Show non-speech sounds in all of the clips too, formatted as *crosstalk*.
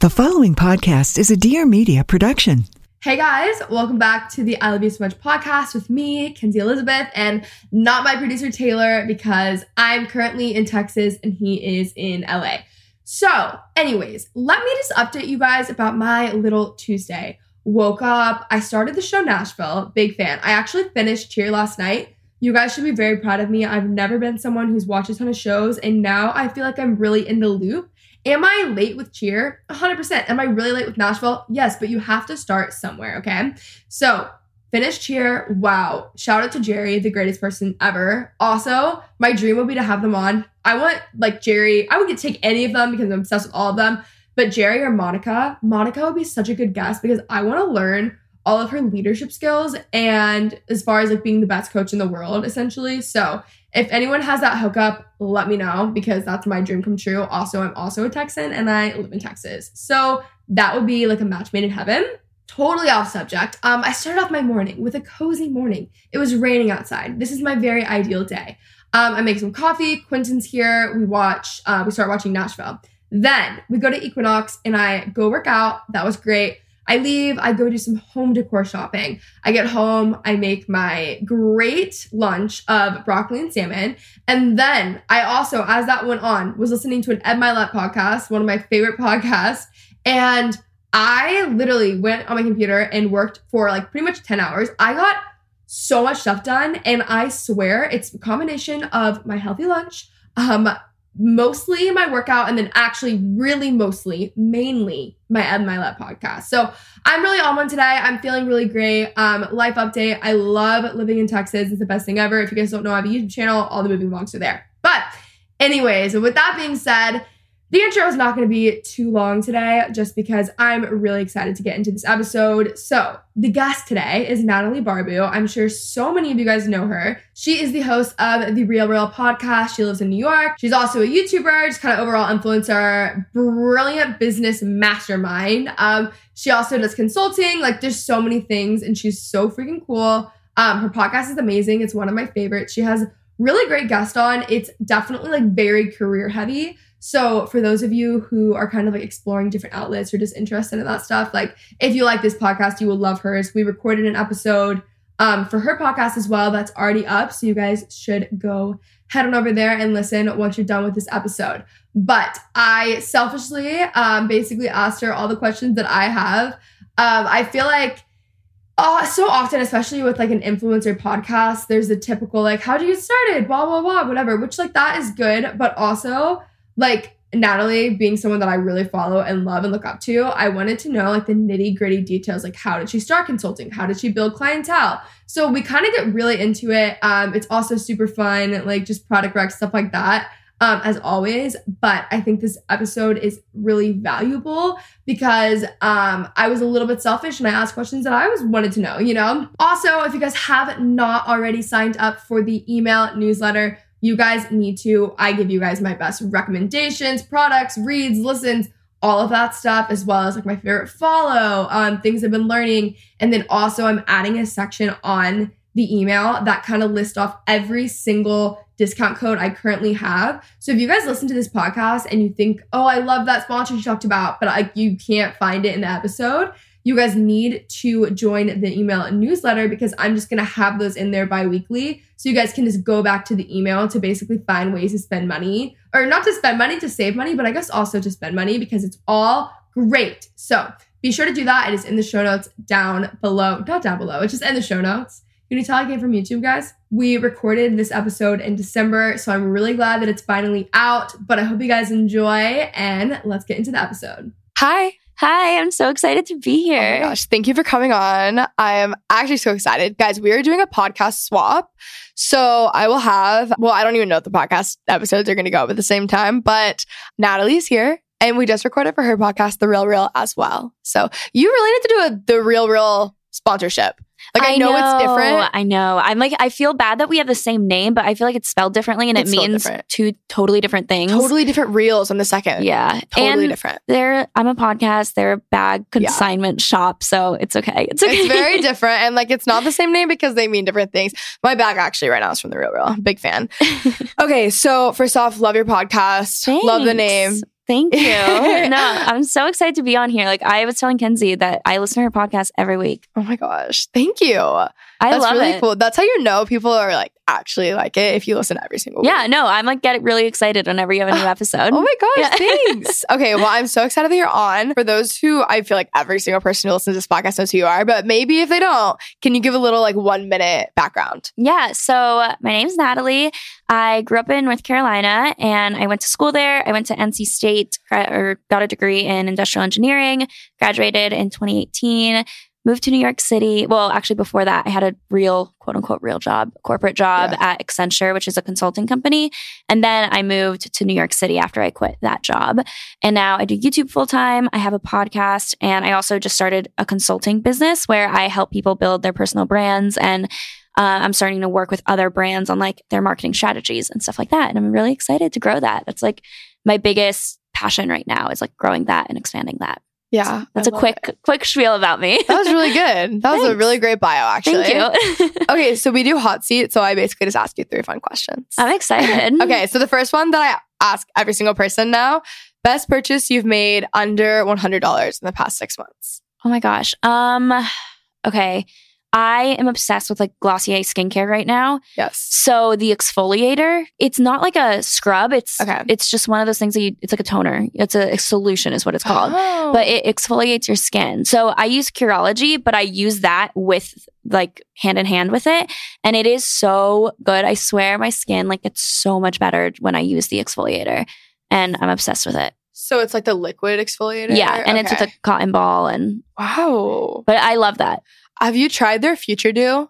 The following podcast is a Dear Media production. Hey guys, welcome back to the I Love You So Much podcast with me, Kenzie Elizabeth, and not my producer Taylor because I'm currently in Texas and he is in LA. So, anyways, let me just update you guys about my little Tuesday. Woke up, I started the show Nashville, big fan. I actually finished Cheer last night. You guys should be very proud of me. I've never been someone who's watched a ton of shows, and now I feel like I'm really in the loop. Am I late with cheer? 100%. Am I really late with Nashville? Yes, but you have to start somewhere, okay? So, finish cheer. Wow. Shout out to Jerry, the greatest person ever. Also, my dream would be to have them on. I want like Jerry, I would get take any of them because I'm obsessed with all of them. But Jerry or Monica, Monica would be such a good guest because I want to learn all of her leadership skills and as far as like being the best coach in the world, essentially. So if anyone has that hookup, let me know because that's my dream come true. Also, I'm also a Texan and I live in Texas. So that would be like a match made in heaven. Totally off subject. Um, I started off my morning with a cozy morning. It was raining outside. This is my very ideal day. Um, I make some coffee. Quentin's here. We watch. Uh, we start watching Nashville. Then we go to Equinox and I go work out. That was great. I leave, I go do some home decor shopping. I get home, I make my great lunch of broccoli and salmon. And then I also, as that went on, was listening to an Ed Mylett podcast, one of my favorite podcasts. And I literally went on my computer and worked for like pretty much 10 hours. I got so much stuff done. And I swear it's a combination of my healthy lunch, um, mostly my workout and then actually really mostly mainly my Ed Mylett podcast. So I'm really on one today. I'm feeling really great. Um, life update. I love living in Texas. It's the best thing ever. If you guys don't know, I have a YouTube channel. All the moving vlogs are there. But anyways, with that being said, the intro is not going to be too long today just because I'm really excited to get into this episode. So, the guest today is Natalie Barbu. I'm sure so many of you guys know her. She is the host of the Real Reel podcast. She lives in New York. She's also a YouTuber, just kind of overall influencer, brilliant business mastermind. Um, she also does consulting. Like, there's so many things, and she's so freaking cool. Um, her podcast is amazing. It's one of my favorites. She has really great guest on. It's definitely like very career heavy. So for those of you who are kind of like exploring different outlets or just interested in that stuff, like if you like this podcast, you will love hers. We recorded an episode um, for her podcast as well that's already up. So you guys should go head on over there and listen once you're done with this episode. But I selfishly um, basically asked her all the questions that I have. Um, I feel like uh, so often, especially with like an influencer podcast, there's a typical like, how do you get started? Blah, blah, blah, whatever, which like that is good. But also, like Natalie being someone that I really follow and love and look up to, I wanted to know like the nitty gritty details, like how did she start consulting? How did she build clientele? So we kind of get really into it. Um, it's also super fun, like just product rec stuff like that. Um, as always, but I think this episode is really valuable because um, I was a little bit selfish and I asked questions that I was wanted to know, you know? Also, if you guys have not already signed up for the email newsletter, you guys need to, I give you guys my best recommendations, products, reads, listens, all of that stuff, as well as like my favorite follow, um, things I've been learning. And then also, I'm adding a section on the email that kind of list off every single discount code I currently have. So if you guys listen to this podcast and you think, oh, I love that sponsor you talked about, but like you can't find it in the episode, you guys need to join the email newsletter because I'm just going to have those in there bi weekly. So you guys can just go back to the email to basically find ways to spend money or not to spend money, to save money, but I guess also to spend money because it's all great. So be sure to do that. It is in the show notes down below. Not down below, it's just in the show notes. You tell I came from YouTube, guys? We recorded this episode in December, so I'm really glad that it's finally out. But I hope you guys enjoy, and let's get into the episode. Hi. Hi, I'm so excited to be Oh here. my gosh. Thank you for coming on. I am actually so excited. Guys, we are doing a podcast swap. So I will have, well, I don't even know if the podcast episodes are going to go up at the same time, but Natalie's here and we just recorded for her podcast, The Real Reel, as well. So you really need to do a The Real Real sponsorship. Like, I, know, it's different. I know. I'm like, I feel bad that we have the same name, but I feel like it's spelled differently and It's it means different. two totally different things. Totally different reels on the second. Yeah. Totally and different. They're, I'm a podcast. They're a bag consignment shop. So it's okay. It's okay. It's very *laughs* different. And like, it's not the same name because they mean different things. My bag actually right now is from The Real Real. Big fan. *laughs* Okay. So, first off, love your podcast. Love the name. Thank you. *laughs* no, I'm so excited to be on here. Like I was telling Kenzie that I listen to her podcast every week. Oh my gosh. Thank you. I That's love really it. cool. That's how you know people are like actually like it if you listen to every single week. Yeah, week. no, I'm like getting really excited whenever you have a new *laughs* episode. Oh my gosh, Yeah. thanks. *laughs* okay, well, I'm so excited that you're on. For those who I feel like every single person who listens to this podcast knows who you are, but maybe if they don't, can you give a little like one minute background? Yeah. So my name's Natalie. I grew up in North Carolina and I went to school there. I went to NC State gra- or got a degree in industrial engineering, graduated in 2018, moved to New York City. Well, actually, before that, I had a real, quote unquote, real job, corporate job Yeah. at Accenture, which is a consulting company. And then I moved to New York City after I quit that job. And now I do YouTube full time. I have a podcast and I also just started a consulting business where I help people build their personal brands and uh, I'm starting to work with other brands on like their marketing strategies and stuff like that. And I'm really excited to grow that. That's like my biggest passion right now is like growing that and expanding that. Yeah. That's a a quick, quick spiel about me. That was really good. That was a really great bio, actually. Thank you. *laughs* *laughs* Okay, so we do hot seat. So I basically just ask you three fun questions. I'm excited. *laughs* Okay, so the first one that I ask every single person now best purchase you've made under $100 in the past six months. Oh my gosh. Um, okay. I am obsessed with like Glossier skincare right now. Yes. So the exfoliator, it's not like a scrub. It's Okay. it's just one of those things that you, it's like a toner. It's a, solution is what it's called. Oh. But it exfoliates your skin. So I use Curology, but I use that with like hand in hand with it. And it is so good. I swear my skin like gets so much better when I use the exfoliator. And I'm obsessed with it. so it's like the liquid exfoliator? Yeah. And it's with a cotton ball and Wow. but I love that. Have you tried their Future Dew?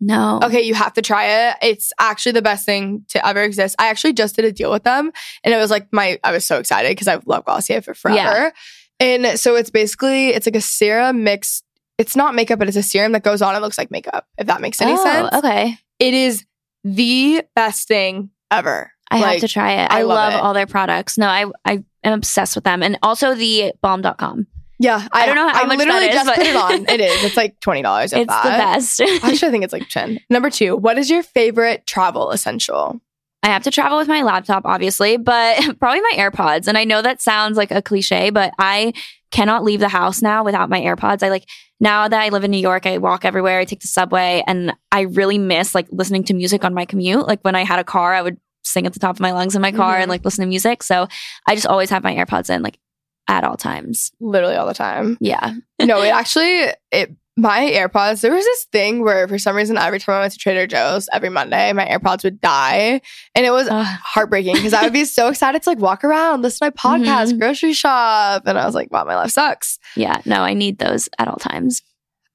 No. Okay, you have to try it. It's actually the best thing to ever exist. I actually just did a deal with them and it was like my I was so excited because I've loved Glossier for forever. Yeah. And so it's basically it's like a serum mixed it's not makeup, but it's a serum that goes on and looks like makeup, if that makes any Oh, sense. Okay. It is the best thing ever. I Like, have to try it. I I, love love, it. all their products. No, I I am obsessed with them. And also the Balm Dotcom. Yeah. I don't know how I much literally that is, just but- put it on. *laughs* It is. It's like twenty dollars. It's the best. Actually, I think it's like ten. Number two, what is your favorite travel essential? I have to travel with my laptop, obviously, but *laughs* probably my AirPods. And I know that sounds like a cliche, but I cannot leave the house now without my AirPods. I like now that I live in New York, I walk everywhere, I take the subway, and I really miss like listening to music on my commute. Like when I had a car, I would sing at the top of my lungs in my car Mhm. and like listen to music. So I just always have my AirPods in like at all times. Literally all the time. Yeah. *laughs* no, it actually it my AirPods, there was this thing where for some reason every time I went to Trader Joe's every Monday, my AirPods would die. And it was Ugh. heartbreaking because I would be so excited to like walk around, listen to my podcast, Mhm. grocery shop. And I was like, wow, my life sucks. yeah. No, I need those at all times.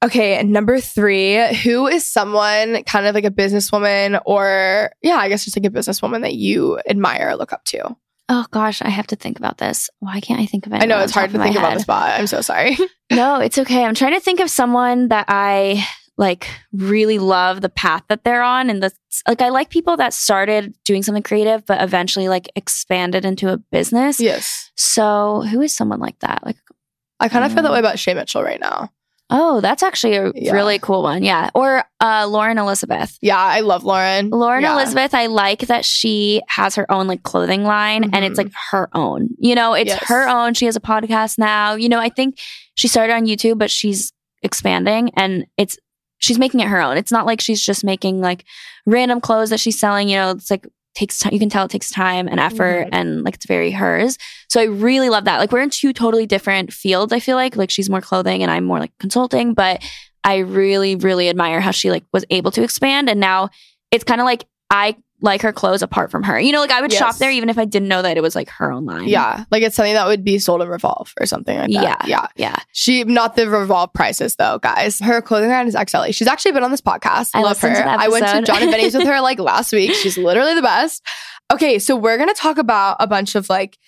Okay, and number three, who is someone kind of like a businesswoman or yeah, I guess just like a businesswoman that you admire or look up to? Oh gosh, I have to think about this. Why can't I think of it? I know it's hard to think about the spot. I'm so sorry. *laughs* No, it's okay. I'm trying to think of someone that I like really love the path that they're on and the like I like people that started doing something creative but eventually like expanded into a business. yes. So, who is someone like that? Like I kind of feel that Um, way about Shay Mitchell right now. Oh, that's actually a Yeah. really cool one. Yeah. Or uh, Lauren Elizabeth. Yeah, I love Lauren. Lauren Yeah. Elizabeth, I like that she has her own like clothing line and it's Mhm. like her own. You know, it's Yes. her own. She has a podcast now. You know, I think she started on YouTube, but she's expanding and it's she's making it her own. It's not like she's just making like random clothes that she's selling. You know, it's like takes time. You can tell it takes time and effort Mhm. and like it's very hers. So I really love that. Like we're in two totally different fields. I feel like like she's more clothing and I'm more like consulting, but I really really admire how she like was able to expand and now it's kind of like I like her clothes apart from her. You know, like I would shop there even if I didn't know that it was like her own line. Yeah, like it's something that would be sold in Revolve or something like that. Yeah. yeah. Yeah. She not the Revolve prices though, guys. Her clothing line is XLA. She's actually been on this podcast. I Love her. listened to the I went to. Jon and Vinny's with her *laughs* like last week. She's literally the best. Okay, so we're gonna talk about a bunch of like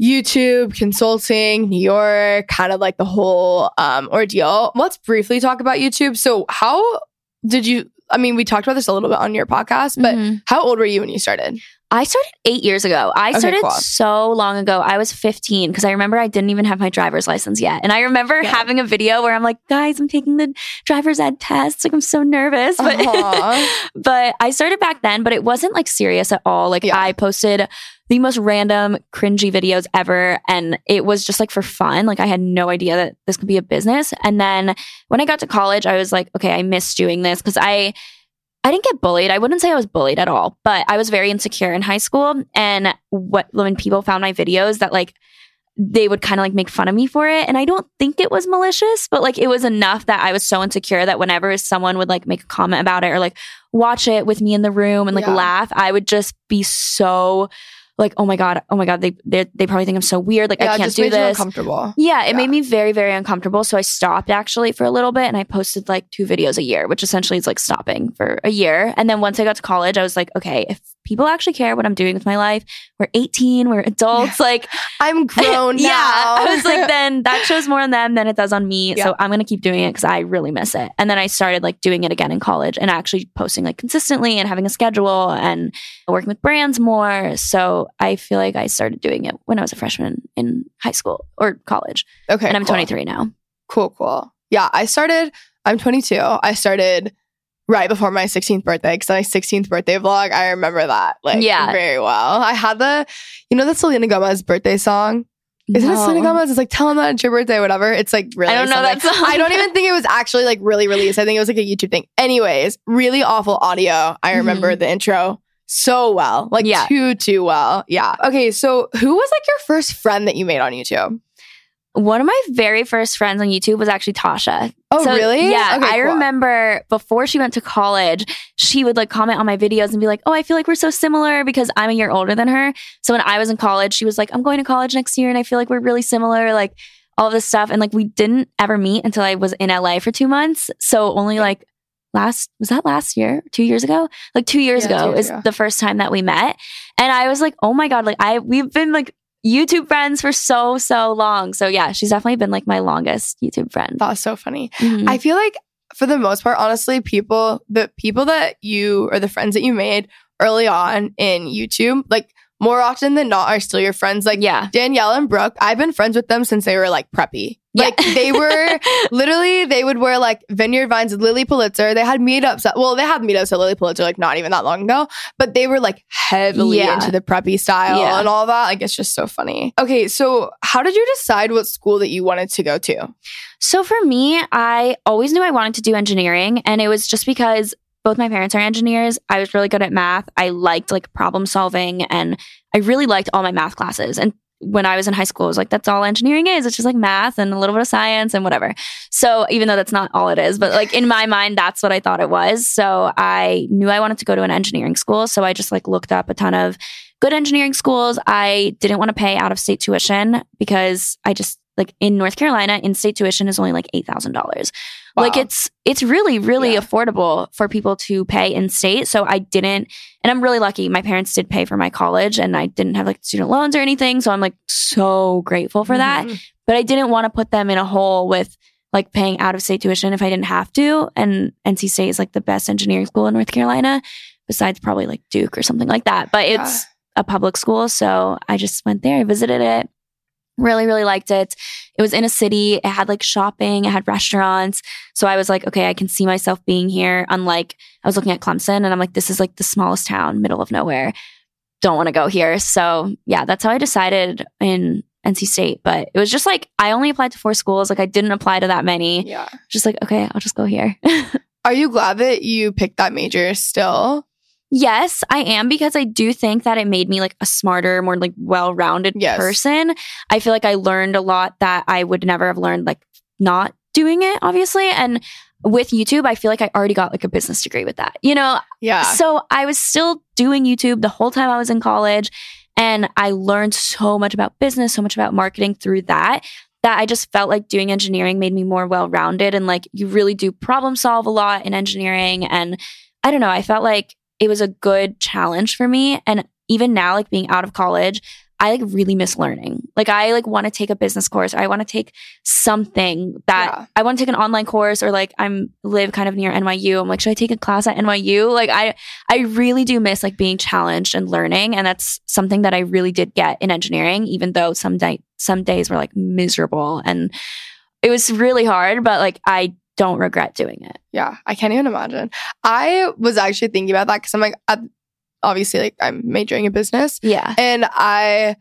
YouTube, consulting, New York, kind of like the whole um ordeal. Let's briefly talk about YouTube. So how did you I mean, we talked about this a little bit on your podcast, but Mhm. how old were you when you started? I started eight years ago. I Okay, started cool. so long ago. I was 15 because I remember I didn't even have my driver's license yet. And I remember Yeah. having a video where I'm like, guys, I'm taking the driver's ed test. Like, I'm so nervous. *laughs* But, *laughs* but I started back then, but it wasn't like serious at all. Like, Yeah. I posted the most random, cringy videos ever. And it was just like for fun. Like, I had no idea that this could be a business. And then when I got to college, I was like, okay, I miss doing this because I, I didn't get bullied. I wouldn't say I was bullied at all, but I was very insecure in high school. And what when people found my videos that like they would kind of like make fun of me for it. And I don't think it was malicious, but like it was enough that I was so insecure that whenever someone would like make a comment about it or like watch it with me in the room and like Yeah. laugh, I would just be so like, oh my God, oh my God, they they they probably think I'm so weird. Like yeah, I can't do this. uncomfortable. Yeah, it Yeah. made me very, very uncomfortable. So I stopped actually for a little bit and I posted like two videos a year, which essentially is like stopping for a year. And then once I got to college, I was like, okay, if people actually care what I'm doing with my life, we're 18, we're adults. Like, *laughs* I'm *laughs* grown now. yeah, I was like, *laughs* then that shows more on them than it does on me. Yeah. So I'm going to keep doing it because I really miss it. And then I started like doing it again in college and actually posting like consistently and having a schedule and working with brands more. So I feel like I started doing it when I was a freshman in high school or college. okay, and I'm cool. 23 now. Cool, cool. Yeah, I started. I'm 22. I started right before my 16th birthday because my 16th birthday vlog. I remember that like Yeah. very well. I had the, you know, the Selena Gomez birthday song. Isn't it Selena Gomez? It's like tell them that it's your birthday, whatever. It's like really. I don't know that song. I don't even think it was actually like really released. I think it was like a YouTube thing. Anyways, really awful audio. I remember mm-hmm. the intro so well, like. Yeah. too too well. Yeah. Okay, so who was like your first friend that you made on YouTube? One of my very first friends on YouTube was actually Tasha. Oh, So, really? Yeah. Okay, I cool. remember before she went to college, she would like comment on my videos and be like, Oh, I feel like we're so similar because I'm a year older than her. So when I was in college, she was like, I'm going to college next year and I feel like we're really similar. Like all this stuff. And like we didn't ever meet until I was in LA for two months. So only like last, was that last year? Two years ago? Like two years Yeah, two ago years is ago. the first time that we met. And I was like, Oh my God, like I, we've been like, YouTube friends for so, so long. So yeah, she's definitely been like my longest YouTube friend. That was so funny. Mhm. I feel like for the most part, honestly, people, the people that you or the friends that you made early on in YouTube, like more often than not, are still your friends. Like yeah. Danielle and Brooke, I've been friends with them since they were like preppy. Yeah. Like they were *laughs* literally, they would wear like vineyard vines Lilly Pulitzer. They had meetups. At, well, they had meetups at Lilly Pulitzer like not even that long ago, but they were like heavily Yeah. into the preppy style Yeah. and all that. Like it's just so funny. Okay, so how did you decide what school that you wanted to go to? So for me, I always knew I wanted to do engineering, and it was just because both my parents are engineers. I was really good at math. I liked like problem solving and I really liked all my math classes. And when I was in high school, I was like, that's all engineering is. It's just like math and a little bit of science and whatever. So even though that's not all it is, but like in my mind, that's what I thought it was. So I knew I wanted to go to an engineering school. So I just like looked up a ton of good engineering schools. I didn't want to pay out of state tuition because I just like in North Carolina, in state tuition is only like $8,000. Wow. Like it's it's really really yeah. affordable for people to pay in state. So I didn't and I'm really lucky. My parents did pay for my college and I didn't have like student loans or anything, so I'm like so grateful for mm-hmm. that. But I didn't want to put them in a hole with like paying out of state tuition if I didn't have to and NC State is like the best engineering school in North Carolina besides probably like Duke or something like that. But it's yeah. a public school, so I just went there, I visited it Really, really liked it. It was in a city. It had like shopping, it had restaurants. So I was like, okay, I can see myself being here. Unlike I was looking at Clemson and I'm like, this is like the smallest town, middle of nowhere. Don't want to go here. So yeah, that's how I decided in NC State. But it was just like I only applied to four schools. Like I didn't apply to that many. Yeah. Just like, okay, I'll just go here. *laughs* Are you glad that you picked that major still? Yes, I am because I do think that it made me like a smarter, more like well-rounded Yes. person. I feel like I learned a lot that I would never have learned like not doing it, obviously. And with YouTube, I feel like I already got like a business degree with that. You know, Yeah. so I was still doing YouTube the whole time I was in college. And I learned so much about business, so much about marketing through that, that I just felt like doing engineering made me more well rounded. And like you really do problem solve a lot in engineering. And I don't know, I felt like it was a good challenge for me. And even now, like being out of college, I like really miss learning. Like I like want to take a business course or I want to take something that Yeah. I want to take an online course or like I'm live kind of near NYU. I'm like, should I take a class at NYU? Like I I really do miss like being challenged and learning. And that's something that I really did get in engineering, even though some day some days were like miserable and it was really hard, but like I don't regret doing it. Yeah, I can't even imagine. I was actually thinking about that because I'm like, at- obviously, like I'm majoring in business, Yeah. and I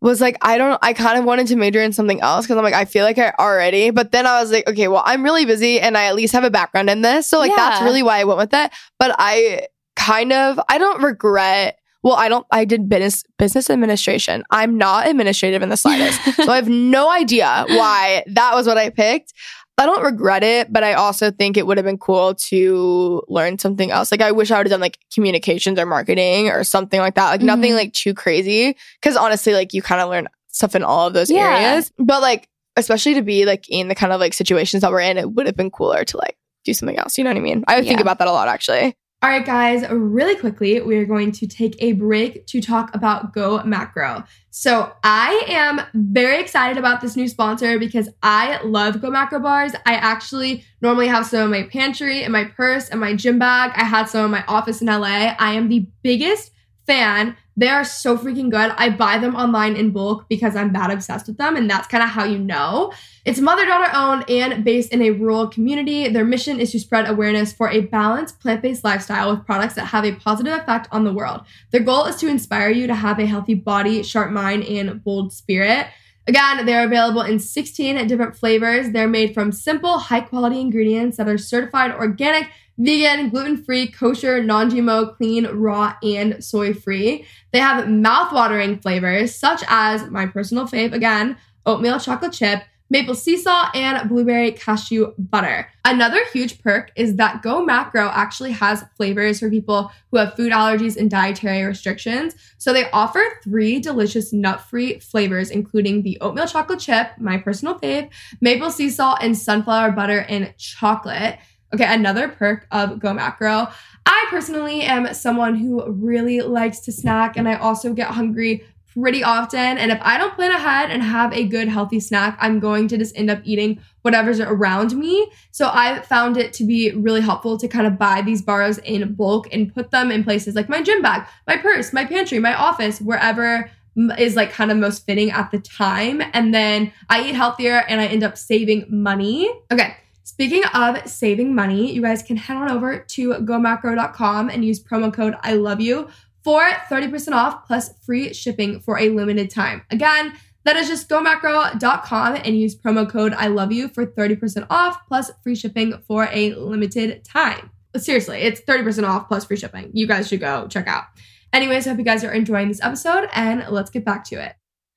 was like, I don't, I kind of wanted to major in something else because I'm like, I feel like I already, but then I was like, okay, well, I'm really busy and I at least have a background in this, so like that's really why I went with it. But I kind of, I don't regret. Well, I don't. I did business business administration. I'm not administrative in the slightest, *laughs* so I have no idea why that was what I picked. I don't regret it, but I also think it would have been cool to learn something else. Like I wish I would have done like communications or marketing or something like that. Like nothing Mhm. like too crazy. Cause honestly, like you kind of learn stuff in all of those Yeah. areas. But like, especially to be like in the kind of like situations that we're in, it would have been cooler to like do something else. You know what I mean? I would think about that a lot actually. All right, guys, really quickly, we are going to take a break to talk about Go Macro. So, I am very excited about this new sponsor because I love Go Macro bars. I actually normally have some in my pantry, in my purse, and my gym bag. I had some in my office in LA. I am the biggest fan. They are so freaking good. I buy them online in bulk because I'm that obsessed with them, and that's kind of how you know. It's mother daughter owned and based in a rural community. Their mission is to spread awareness for a balanced plant based lifestyle with products that have a positive effect on the world. Their goal is to inspire you to have a healthy body, sharp mind, and bold spirit. Again, they're available in 16 different flavors. They're made from simple, high quality ingredients that are certified organic, vegan, gluten free, kosher, non GMO, clean, raw, and soy free. They have mouth-watering flavors such as my personal fave, again, oatmeal chocolate chip, maple sea salt, and blueberry cashew butter. Another huge perk is that Go Macro actually has flavors for people who have food allergies and dietary restrictions. So they offer three delicious nut-free flavors, including the oatmeal chocolate chip, my personal fave, maple sea salt, and sunflower butter and chocolate. Okay, another perk of Go Macro. I personally am someone who really likes to snack and I also get hungry pretty often. And if I don't plan ahead and have a good healthy snack, I'm going to just end up eating whatever's around me. So I found it to be really helpful to kind of buy these bars in bulk and put them in places like my gym bag, my purse, my pantry, my office, wherever is like kind of most fitting at the time. And then I eat healthier and I end up saving money. Okay. Speaking of saving money, you guys can head on over to gomacro.com and use promo code I love you for 30% off plus free shipping for a limited time. Again, that is just gomacro.com and use promo code I love you for 30% off plus free shipping for a limited time. Seriously, it's 30% off plus free shipping. You guys should go check out. Anyways, I hope you guys are enjoying this episode and let's get back to it.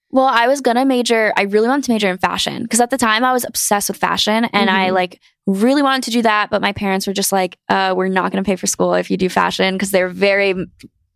Well, I was gonna major, I really wanted to major in fashion because at the time I was obsessed with fashion and I Mhm. like really wanted to do that. But my parents were just like, uh, we're not gonna pay for school if you do fashion because they're very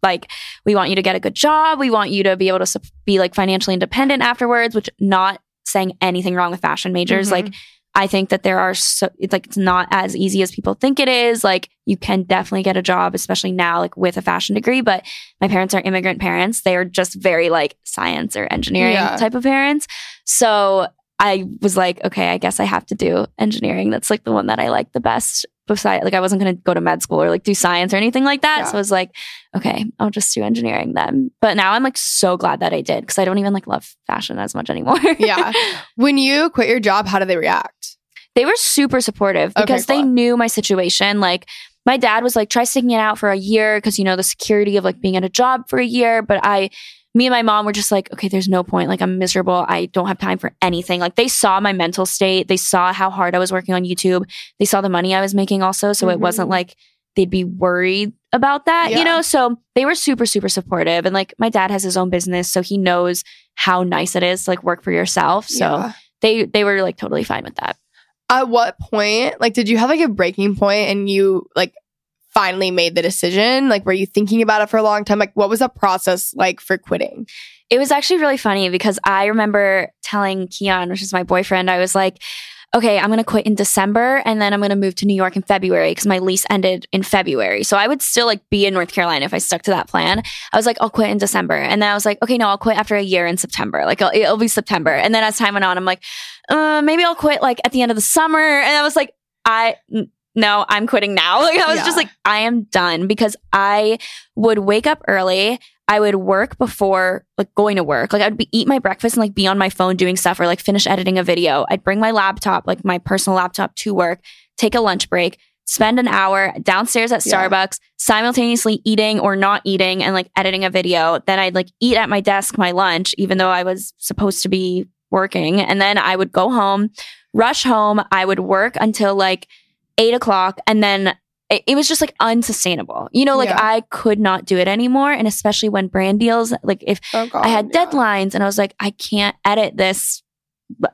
like, we want you to get a good job. We want you to be able to be like financially independent afterwards, which not saying anything wrong with fashion majors. Mhm. Like, I think that there are so it's like it's not as easy as people think it is. Like you can definitely get a job, especially now, like with a fashion degree. But my parents are immigrant parents. They are just very like science or engineering Yeah. type of parents. So I was like, okay, I guess I have to do engineering. That's like the one that I like the best. Beside like I wasn't going to go to med school or like do science or anything like that. Yeah. So I was like, okay, I'll just do engineering then. But now I'm like so glad that I did because I don't even like love fashion as much anymore. *laughs* Yeah. When you quit your job, how did they react? they were super supportive Okay, because they knew my situation. Like my dad was like, try sticking it out for a year because you know the security of like being at a job for a year. But I, me and my mom were just like, okay, there's no point. Like I'm miserable. I don't have time for anything. Like they saw my mental state. They saw how hard I was working on YouTube. They saw the money I was making also. So it wasn't Mhm. like they'd be worried about that, Yeah. you know? So they were super, super supportive. And like my dad has his own business. So he knows how nice it is to like work for yourself. So Yeah. they, they were like totally fine with that. At what point, like, did you have like a breaking point and you like finally made the decision? Like, were you thinking about it for a long time? Like, what was the process like for quitting? it was actually really funny because I remember telling Keon, which is my boyfriend, I was like, okay, I'm going to quit in December and then I'm going to move to New York in February because my lease ended in February. So I would still like be in North Carolina if I stuck to that plan. I was like, I'll quit in December. And then I was like, okay, no, I'll quit after a year in September. Like it'll, it'll be September. And then as time went on, I'm like, uh, maybe I'll quit like at the end of the summer. And I was like, I, no, I'm quitting now. *laughs* Like I was Yeah. just like, I am done because I would wake up early. I would work before like going to work. Like I'd be, eat my breakfast and like be on my phone doing stuff or like finish editing a video. I'd bring my laptop, like my personal laptop to work, take a lunch break, spend an hour downstairs at Yeah. Starbucks, simultaneously eating or not eating and like editing a video. Then I'd like eat at my desk my lunch, even though I was supposed to be working. And then I would go home, rush home. I would work until like eight o'clock and then it, it was just like unsustainable. You know, like Yeah. I could not do it anymore. And especially when brand deals, like if Oh, God. I had yeah. deadlines and I was like, I can't edit this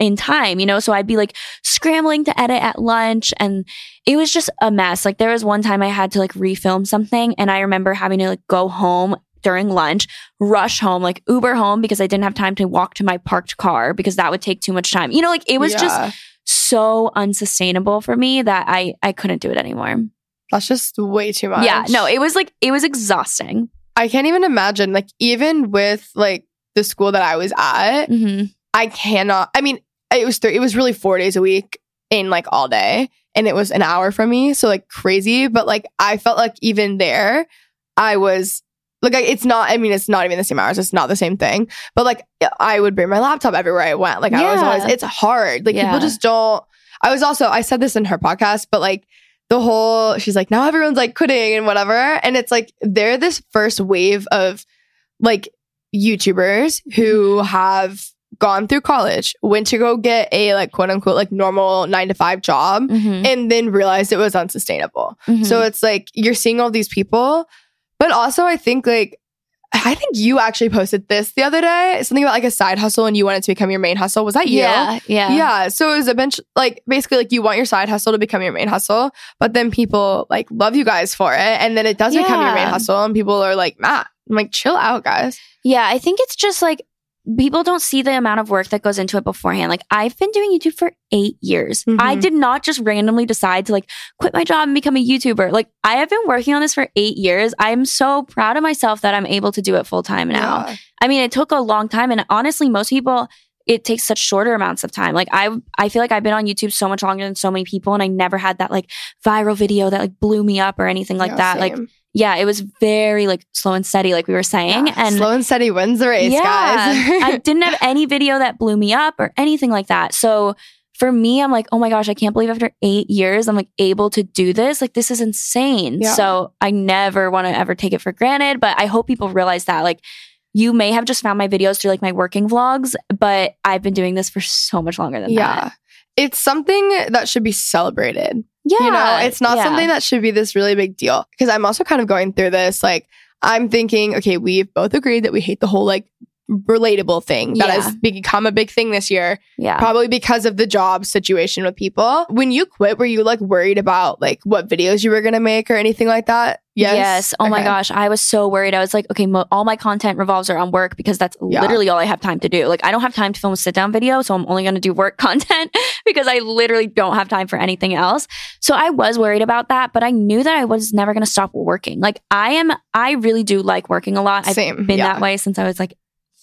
in time, you know? So I'd be like scrambling to edit at lunch and it was just a mess. Like there was one time I had to like refilm something and I remember having to like go home during lunch, rush home, like Uber home because I didn't have time to walk to my parked car because that would take too much time. You know, like it was just Yeah. So unsustainable for me that I I couldn't do it anymore. That's just way too much. Yeah, no, it was like it was exhausting. I can't even imagine. Like, even with like the school that I was at, hmm I cannot. I mean, it was three. It was really four days a week in like all day, and it was an hour from me, so like crazy. But like, I felt like even there, I was like, it's not. I mean, it's not even the same hours. It's not the same thing. But like, I would bring my laptop everywhere I went. Like, I was always. It's hard. Like, people just don't. I was also. I said this in her podcast, but like. The whole, she's like, now everyone's like quitting and whatever. And it's like, they're this first wave of like YouTubers who Mm-hmm. have gone through college, went to go get a like quote unquote like normal nine to five job, hmm and then realized it was unsustainable. Mm-hmm. So it's like you're seeing all these people, but also I think like I think you actually posted this the other day, something about like a side hustle and you want it to become your main hustle. Was that you? yeah, yeah, Yeah. So it was a bench like basically like you want your side hustle to become your main hustle, but then people like love you guys for it. And then it does become your main hustle and people are like, Matt, I'm like, chill out, guys. Yeah, I think it's just like people don't see the amount of work that goes into it beforehand. Like I've been doing YouTube for eight years. Mhm. I did not just randomly decide to like quit my job and become a YouTuber. Like I have been working on this for eight years. I'm so proud of myself that I'm able to do it full time now. Yeah. I mean, it took a long time, and honestly, most people it takes such shorter amounts of time. Like I, I feel like I've been on YouTube so much longer than so many people, and I never had that like viral video that like blew me up or anything like that. Like, same. Yeah, it was very like slow and steady, like we were saying, Yeah, and slow and steady wins the race, yeah, guys. I *laughs* didn't have any video that blew me up or anything like that. So for me, I'm like, oh my gosh, I can't believe after eight years, I'm like able to do this. Like, this is insane. Yeah. So I never want to ever take it for granted, but I hope people realize that. Like, you may have just found my videos through like my working vlogs, but I've been doing this for so much longer than that. yeah. that. It's something that should be celebrated. Yeah. You know, it's not Yeah. something that should be this really big deal. Because I'm also kind of going through this. Like, I'm thinking, okay, we've both agreed that we hate the whole like relatable thing that Yeah. has become a big thing this year, Yeah. probably because of the job situation with people. When you quit, were you like worried about like what videos you were going to make or anything like that? Yes. Oh my gosh. I was so worried. I was like, okay, mo- all my content revolves around work because that's Yeah. literally all I have time to do. Like, I don't have time to film a sit down video. So I'm only going to do work *laughs* content because I literally don't have time for anything else. So I was worried about that, but I knew that I was never going to stop working. Like, I am, I really do like working a lot. I've Same, been yeah. that way since I was like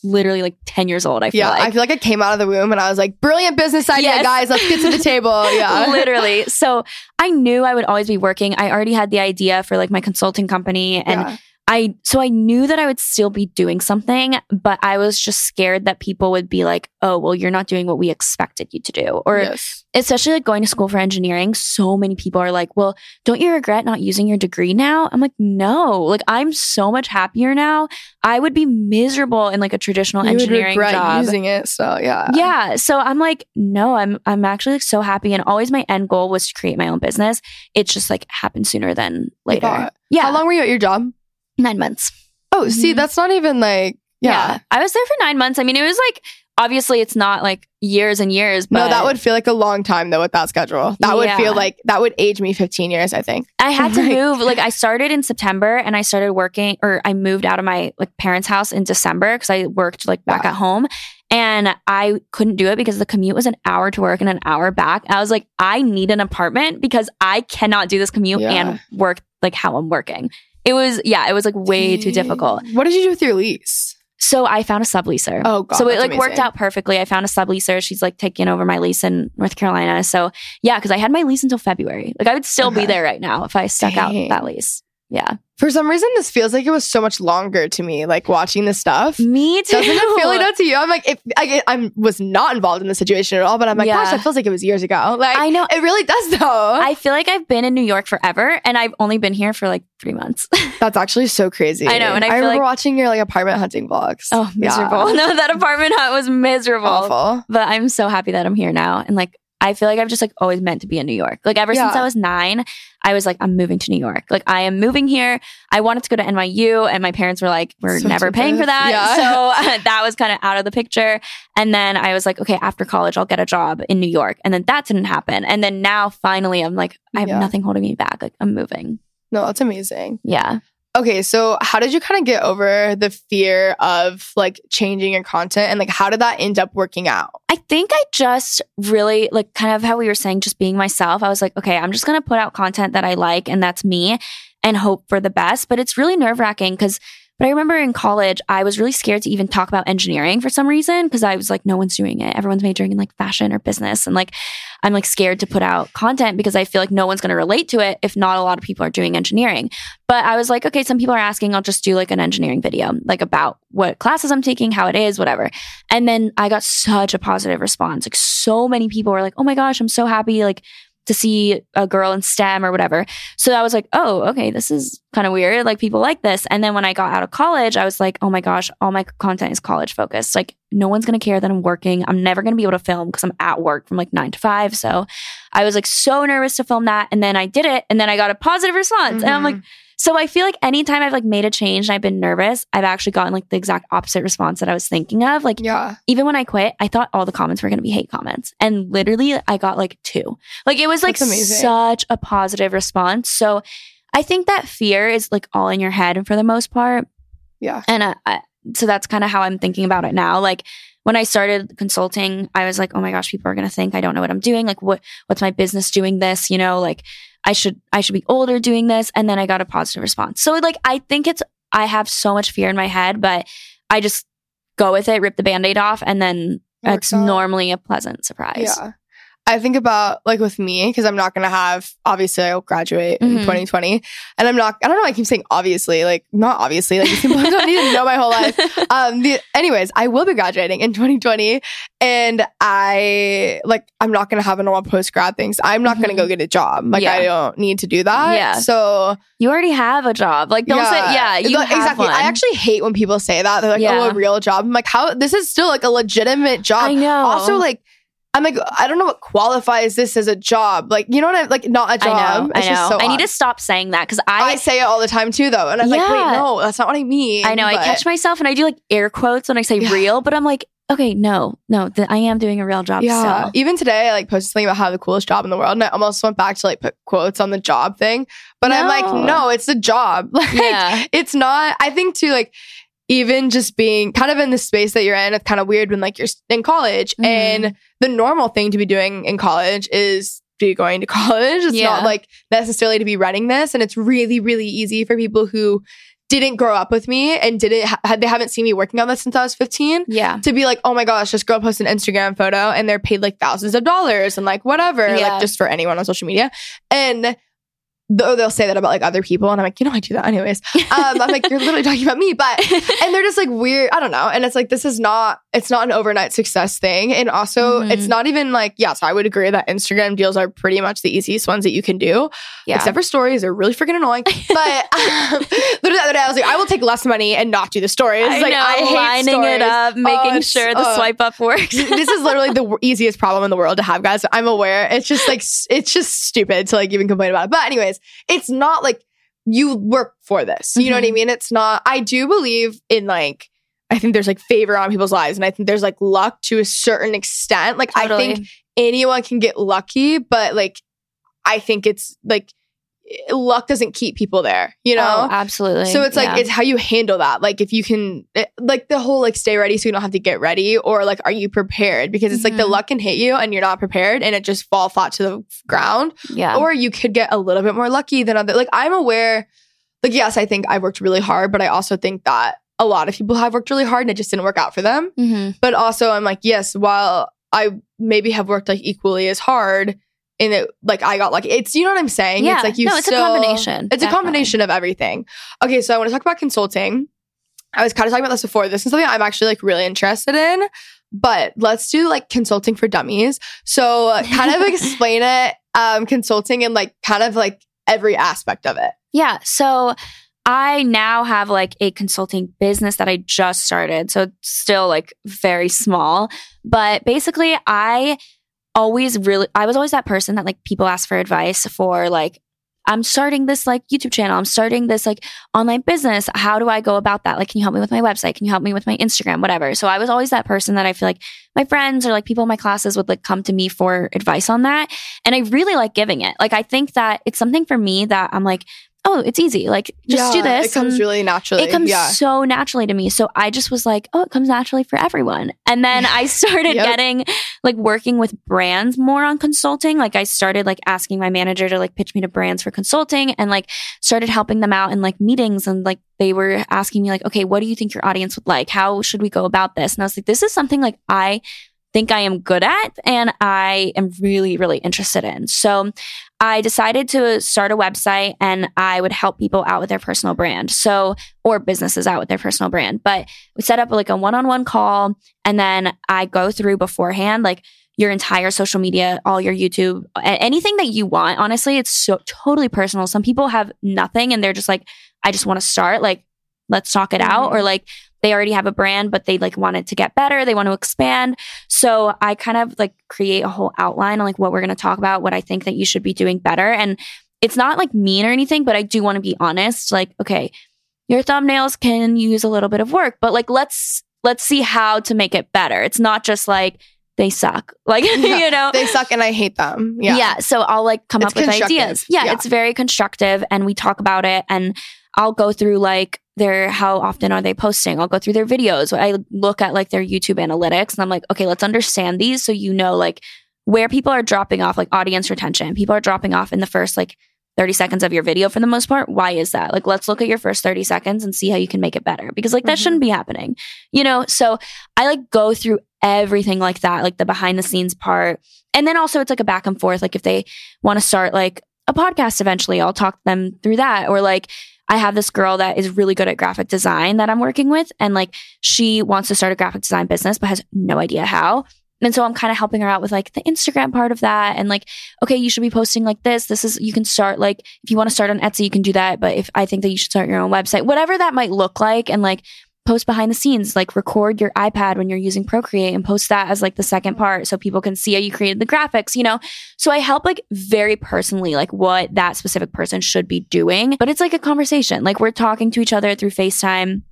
literally like 10 years old. I feel Yeah, like. I feel like I came out of the womb and I was like, brilliant business idea, Yes. guys. Let's get to the table. *laughs* Yeah. literally. So I knew I would always be working. I already had the idea for like my consulting company and Yeah. I so I knew that I would still be doing something, but I was just scared that people would be like, "Oh, well, you're not doing what we expected you to do." Or Yes. especially like going to school for engineering, so many people are like, "Well, don't you regret not using your degree now?" I'm like, "No. Like I'm so much happier now. I would be miserable in like a traditional You engineering regret job." using it. So yeah. yeah so i'm like no i'm i'm actually like so happy and always my end goal was to create my own business it's just like happened sooner than later yeah How long were you at your job? Nine months Oh, see, Mhm. that's not even like yeah. i was there for nine months i mean it was like obviously it's not like years and years but No, that would feel like a long time though with that schedule. That would feel like that would age me 15 years, I think. I had to *laughs* move. Like I started in September and I started working or I moved out of my like parents' house in December because I worked like back Wow. at home. And I couldn't do it because the commute was an hour to work and an hour back. I was like, I need an apartment because I cannot do this commute Yeah. and work like how I'm working. It was, yeah, it was like way too difficult. What did you do with your lease? So I found a subleaser. Oh, God, so it like worked out perfectly. I found a subleaser. She's like taking over my lease in North Carolina. So yeah, because I had my lease until February. Like I would still be there right now if I stuck Dang. out that lease. Yeah. For some reason, this feels like it was so much longer to me, like watching this stuff. Me too. Doesn't it feel like that to you? I'm like, if I, I was not involved in the situation at all, but I'm like, Yeah. gosh, that feels like it was years ago. Like, I know. it really does though. I feel like I've been in New York forever and I've only been here for like three months. *laughs* That's actually so crazy. I know, and I feel remember like- watching your like apartment hunting vlogs. oh, Yeah. miserable. *laughs* No, that apartment hunt was miserable. awful. But I'm so happy that I'm here now. And like, I feel like I've just like always meant to be in New York. Like ever since I was nine, I was like, I'm moving to New York. Like I am moving here. I wanted to go to NYU and my parents were like, we're So never paying for that. Yeah. So *laughs* *laughs* that was kind of out of the picture. And then I was like, okay, after college, I'll get a job in New York. And then that didn't happen. And then now finally I'm like, I have Yeah. nothing holding me back. Like I'm moving. No, that's amazing. Yeah. Okay, so how did you kind of get over the fear of like changing your content and like how did that end up working out? I think I just really like kind of how we were saying, just being myself. I was like, okay, I'm just going to put out content that I like and that's me and hope for the best. But it's really nerve wracking because, but I remember in college, I was really scared to even talk about engineering for some reason because I was like, no one's doing it. Everyone's majoring in like fashion or business. And like, I'm like scared to put out content because I feel like no one's going to relate to it if not a lot of people are doing engineering. But I was like, okay, some people are asking, I'll just do like an engineering video, like about what classes I'm taking, how it is, whatever. And then I got such a positive response. Like so many people were like, "Oh my gosh, I'm so happy like to see a girl in STEM or whatever." So I was like, "Oh, okay, this is kind of weird. Like people like this." And then when I got out of college, I was like, "Oh my gosh, all my content is college focused. Like no one's going to care that I'm working. I'm never going to be able to film because I'm at work from like 9 to 5." So I was like so nervous to film that and then I did it and then I got a positive response. And I'm like mm-hmm. So I feel like anytime I've like made a change and I've been nervous, I've actually gotten like the exact opposite response that I was thinking of. Like Yeah. even when I quit, I thought all the comments were going to be hate comments. And literally, I got like two. Like, it was like such a positive response. So I think that fear is like all in your head for the most part. Yeah. And uh, I, so that's kind of how I'm thinking about it now. Like, when I started consulting, I was like, oh my gosh, people are going to think I don't know what I'm doing. Like, what, what's my business doing this? You know, like, I should, I should be older doing this. And then I got a positive response. So, like, I think it's, I have so much fear in my head, but I just go with it, rip the band aid off, and then it's normally a pleasant surprise. Yeah. I think about like with me because I'm not gonna have obviously I'll graduate in Mhm. 2020 and I'm not I don't know I keep saying obviously like not obviously like people *laughs* don't need to know my whole life *laughs* um the, anyways I will be graduating in 2020 and I like I'm not gonna have a normal post grad things I'm not gonna Mhm. go get a job like I Yeah. don't don't need to do that Yeah. so You already have a job. Like, don't say, yeah, you Like, exactly one. I actually hate when people say that they're like Yeah. oh a real job I'm like how this is still like a legitimate job I know. also like I'm like I don't know what qualifies this as a job. Like you know what I like not a job. know. It's I know. just so I need to stop saying that because I I, say it all the time too though, and I'm like, wait, no, that's not what I mean. I know. I catch myself and I do like air quotes when I say Yeah. real, but I'm like, okay, no, no, th- I am doing a real job Yeah. still. Even today, I like posted something about how the coolest job in the world, and I almost went back to like put quotes on the job thing. But I'm like, No. no, it's a job. *laughs* Like Yeah. it's not. I think too like. Even just being kind of in the space that you're in, it's kind of weird when like you're in college Mhm. and the normal thing to be doing in college is be going to *laughs* college. It's Yeah. not like necessarily to be running this. And it's really, really easy for people who didn't grow up with me and didn't ha- they haven't seen me working on this since I was 15 Yeah. to be like, oh my gosh, this girl posted an Instagram photo and they're paid like thousands of dollars and like whatever, Yeah. like just for anyone on social media. And though they'll say that about like other people, and I'm like, you know, I do that anyways. *laughs* Um, I'm like, you're literally talking about me, but *laughs* and they're just like weird. I don't know. And it's like this is not it's not an overnight success thing, and also Mhm. it's not even like yes, I would agree that Instagram deals are pretty much the easiest ones that you can do Yeah. except for stories. They're really freaking annoying. *laughs* But um, literally the other day, I was like, I will take less money and not do the stories. I like, know, I hate lining it up, Oh, making it's- sure the oh. swipe up works. this is literally the easiest problem in the world to have, guys. I'm aware. It's just like it's just stupid to like even complain about it. But anyways, it's not like you work for this. You know what I Mhm. mean? It's not. I do believe in like. I think there's like favor on people's lives, and I think there's like luck to a certain extent. Like I Totally. think anyone can get lucky, but like I think it's like luck doesn't keep people there. You know, Oh, absolutely. so it's like Yeah. it's how you handle that. Like if you can, it, like the whole like stay ready so you don't have to get ready, or like are you prepared? Because it's like the Mhm. luck can hit you and you're not prepared, and it just fall flat to the ground. yeah. Or you could get a little bit more lucky than other. Like I'm aware. Like yes, I think I've worked really hard, but I also think that a lot of people have worked really hard and it just didn't work out for them. Mhm. But also I'm like yes, while I maybe have worked like equally as hard. And it like I got lucky. It's you know what I'm saying. Yeah. It's like you No, it's a combination, It's a combination of everything. Okay, so I want to talk about consulting. I was kind of talking about this before. This is something I'm actually like really interested in. But let's do like consulting for dummies. So *laughs* kind of explain it, um, consulting and like kind of like every aspect of it. Yeah. So I now have like a consulting business that I just started. So it's still like very small. But basically, I always really, I was always that person that like people ask for advice for like, I'm starting this like YouTube channel. I'm starting this like online business. How do I go about that? Like, can you help me with my website? Can you help me with my Instagram? Whatever. So I was always that person that I feel like my friends or like people in my classes would like come to me for advice on that. And I really like giving it. Like, I think that it's something for me that I'm like, oh, it's easy. Like, just do this. It comes really naturally. it comes yeah. so naturally to me. So I just was like, oh, it comes naturally for everyone. And then I *laughs* started Yep. getting like working with brands more on consulting. Like I started like asking my manager to like pitch me to brands for consulting and like started helping them out in like meetings and like they were asking me like, okay, what do you think your audience would like? How should we go about this? And I was like, this is something like I think I am good at and I am really, really interested in. So I decided to start a website and I would help people out with their personal brand. So, or businesses out with their personal brand. But we set up like a one on one call and then I go through beforehand, like your entire social media, all your YouTube, anything that you want. Honestly, it's so totally personal. Some people have nothing and they're just like, I just want to start. Like, let's talk it out. Mhm. Or like, they already have a brand, but they like want it to get better. They want to expand. So I kind of like create a whole outline on like what we're going to talk about, what I think that you should be doing better. And it's not like mean or anything, but I do want to be honest. Like, okay, your thumbnails can use a little bit of work, but like let's let's see how to make it better. It's not just like they suck. *laughs* Like, you know. They suck and I hate them. Yeah. Yeah. So I'll like come It's up with ideas. Yeah, Yeah. It's very constructive and we talk about it and I'll go through like their how often are they posting? I'll go through their videos. I look at like their YouTube analytics and I'm like, okay, let's understand these so you know like where people are dropping off, like audience retention. People are dropping off in the first like 30 seconds of your video for the most part. Why is that? Like, let's look at your first 30 seconds and see how you can make it better because, like, that Mhm. shouldn't be happening, you know? So I like go through everything like that, like the behind the scenes part. And then also it's like a back and forth. Like, if they want to start like a podcast eventually, I'll talk them through that. Or like, I have this girl that is really good at graphic design that I'm working with. And like, she wants to start a graphic design business, but has no idea how. And so I'm kind of helping her out with like the Instagram part of that and like, okay, you should be posting like this. This is, you can start like, if you want to start on Etsy, you can do that. But if I think that you should start your own website, whatever that might look like and like post behind the scenes, like record your iPad when you're using Procreate and post that as like the second part so people can see how you created the graphics, you know? So I help like very personally, like what that specific person should be doing. But it's like a conversation. Like we're talking to each other through FaceTime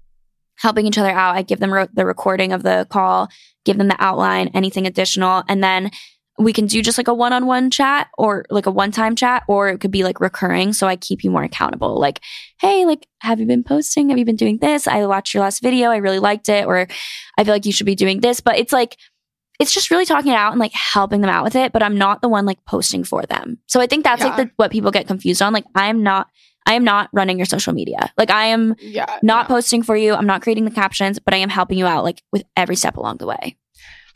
helping each other out. I give them ro- the recording of the call, give them the outline, anything additional, and then we can do just like a one-on-one chat or like a one-time chat or it could be like recurring so i keep you more accountable like hey like have you been posting have you been doing this i watched your last video i really liked it or i feel like you should be doing this but it's like it's just really talking it out and like helping them out with it but i'm not the one like posting for them so i think that's like the what people get confused on like i'm not I am not running your social media. Like I am Yeah. not no. posting for you. I'm not creating the captions, but I am helping you out like with every step along the way.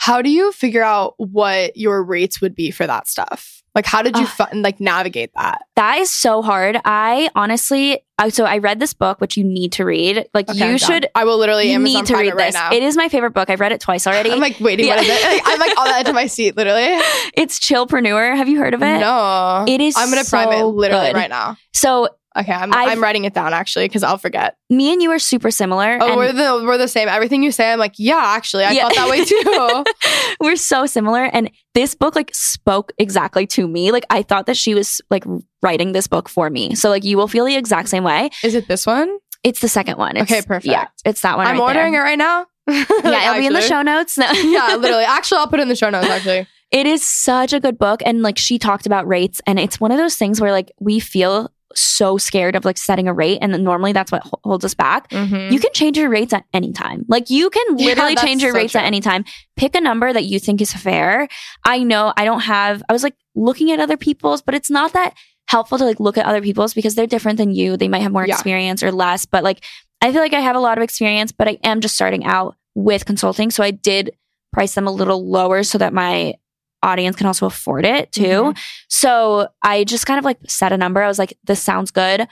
How do you figure out what your rates would be for that stuff? Like, how did you fi- like navigate that? That is so hard. I honestly, I, so I read this book, which you need to read. Like Okay, you should I will literally Amazon need to read it right this. now. It is my favorite book. I've read it twice already. I'm like waiting. What is it? *laughs* Like, I'm like on the edge of my seat, literally. *laughs* it's Chillpreneur. Have you heard of it? No, It is I'm gonna prime it literally good. right now. So Okay, I'm, I've- I'm writing it down actually because I'll forget. me and you are super similar. Oh, we're the we're the same. Everything you say, I'm like, yeah, actually, I Yeah. felt that way too. *laughs* we're so similar. And this book like spoke exactly to me. Like I thought that she was like writing this book for me. So like you will feel the exact same way. Is it this one? It's the second one. It's, Okay, perfect. Yeah, it's that one. I'm right ordering there. it right now. *laughs* Yeah, it'll be in the show notes. No. *laughs* yeah, literally. Actually, I'll put it in the show notes. Actually, It is such a good book. And like she talked about rates, and it's one of those things where like we feel so scared of like setting a rate. And then normally that's what holds us back. Mhm. You can change your rates at any time. Like you can literally that's change your so rates true. at any time. Pick a number that you think is fair. I know I don't have, I was like looking at other people's, but it's not that helpful to like look at other people's because they're different than you. They might have more Yeah. experience or less, but like I feel like I have a lot of experience, but I am just starting out with consulting. So I did price them a little lower so that my audience can also afford it too. Mhm. So I just kind of like set a number. I was like, this sounds good.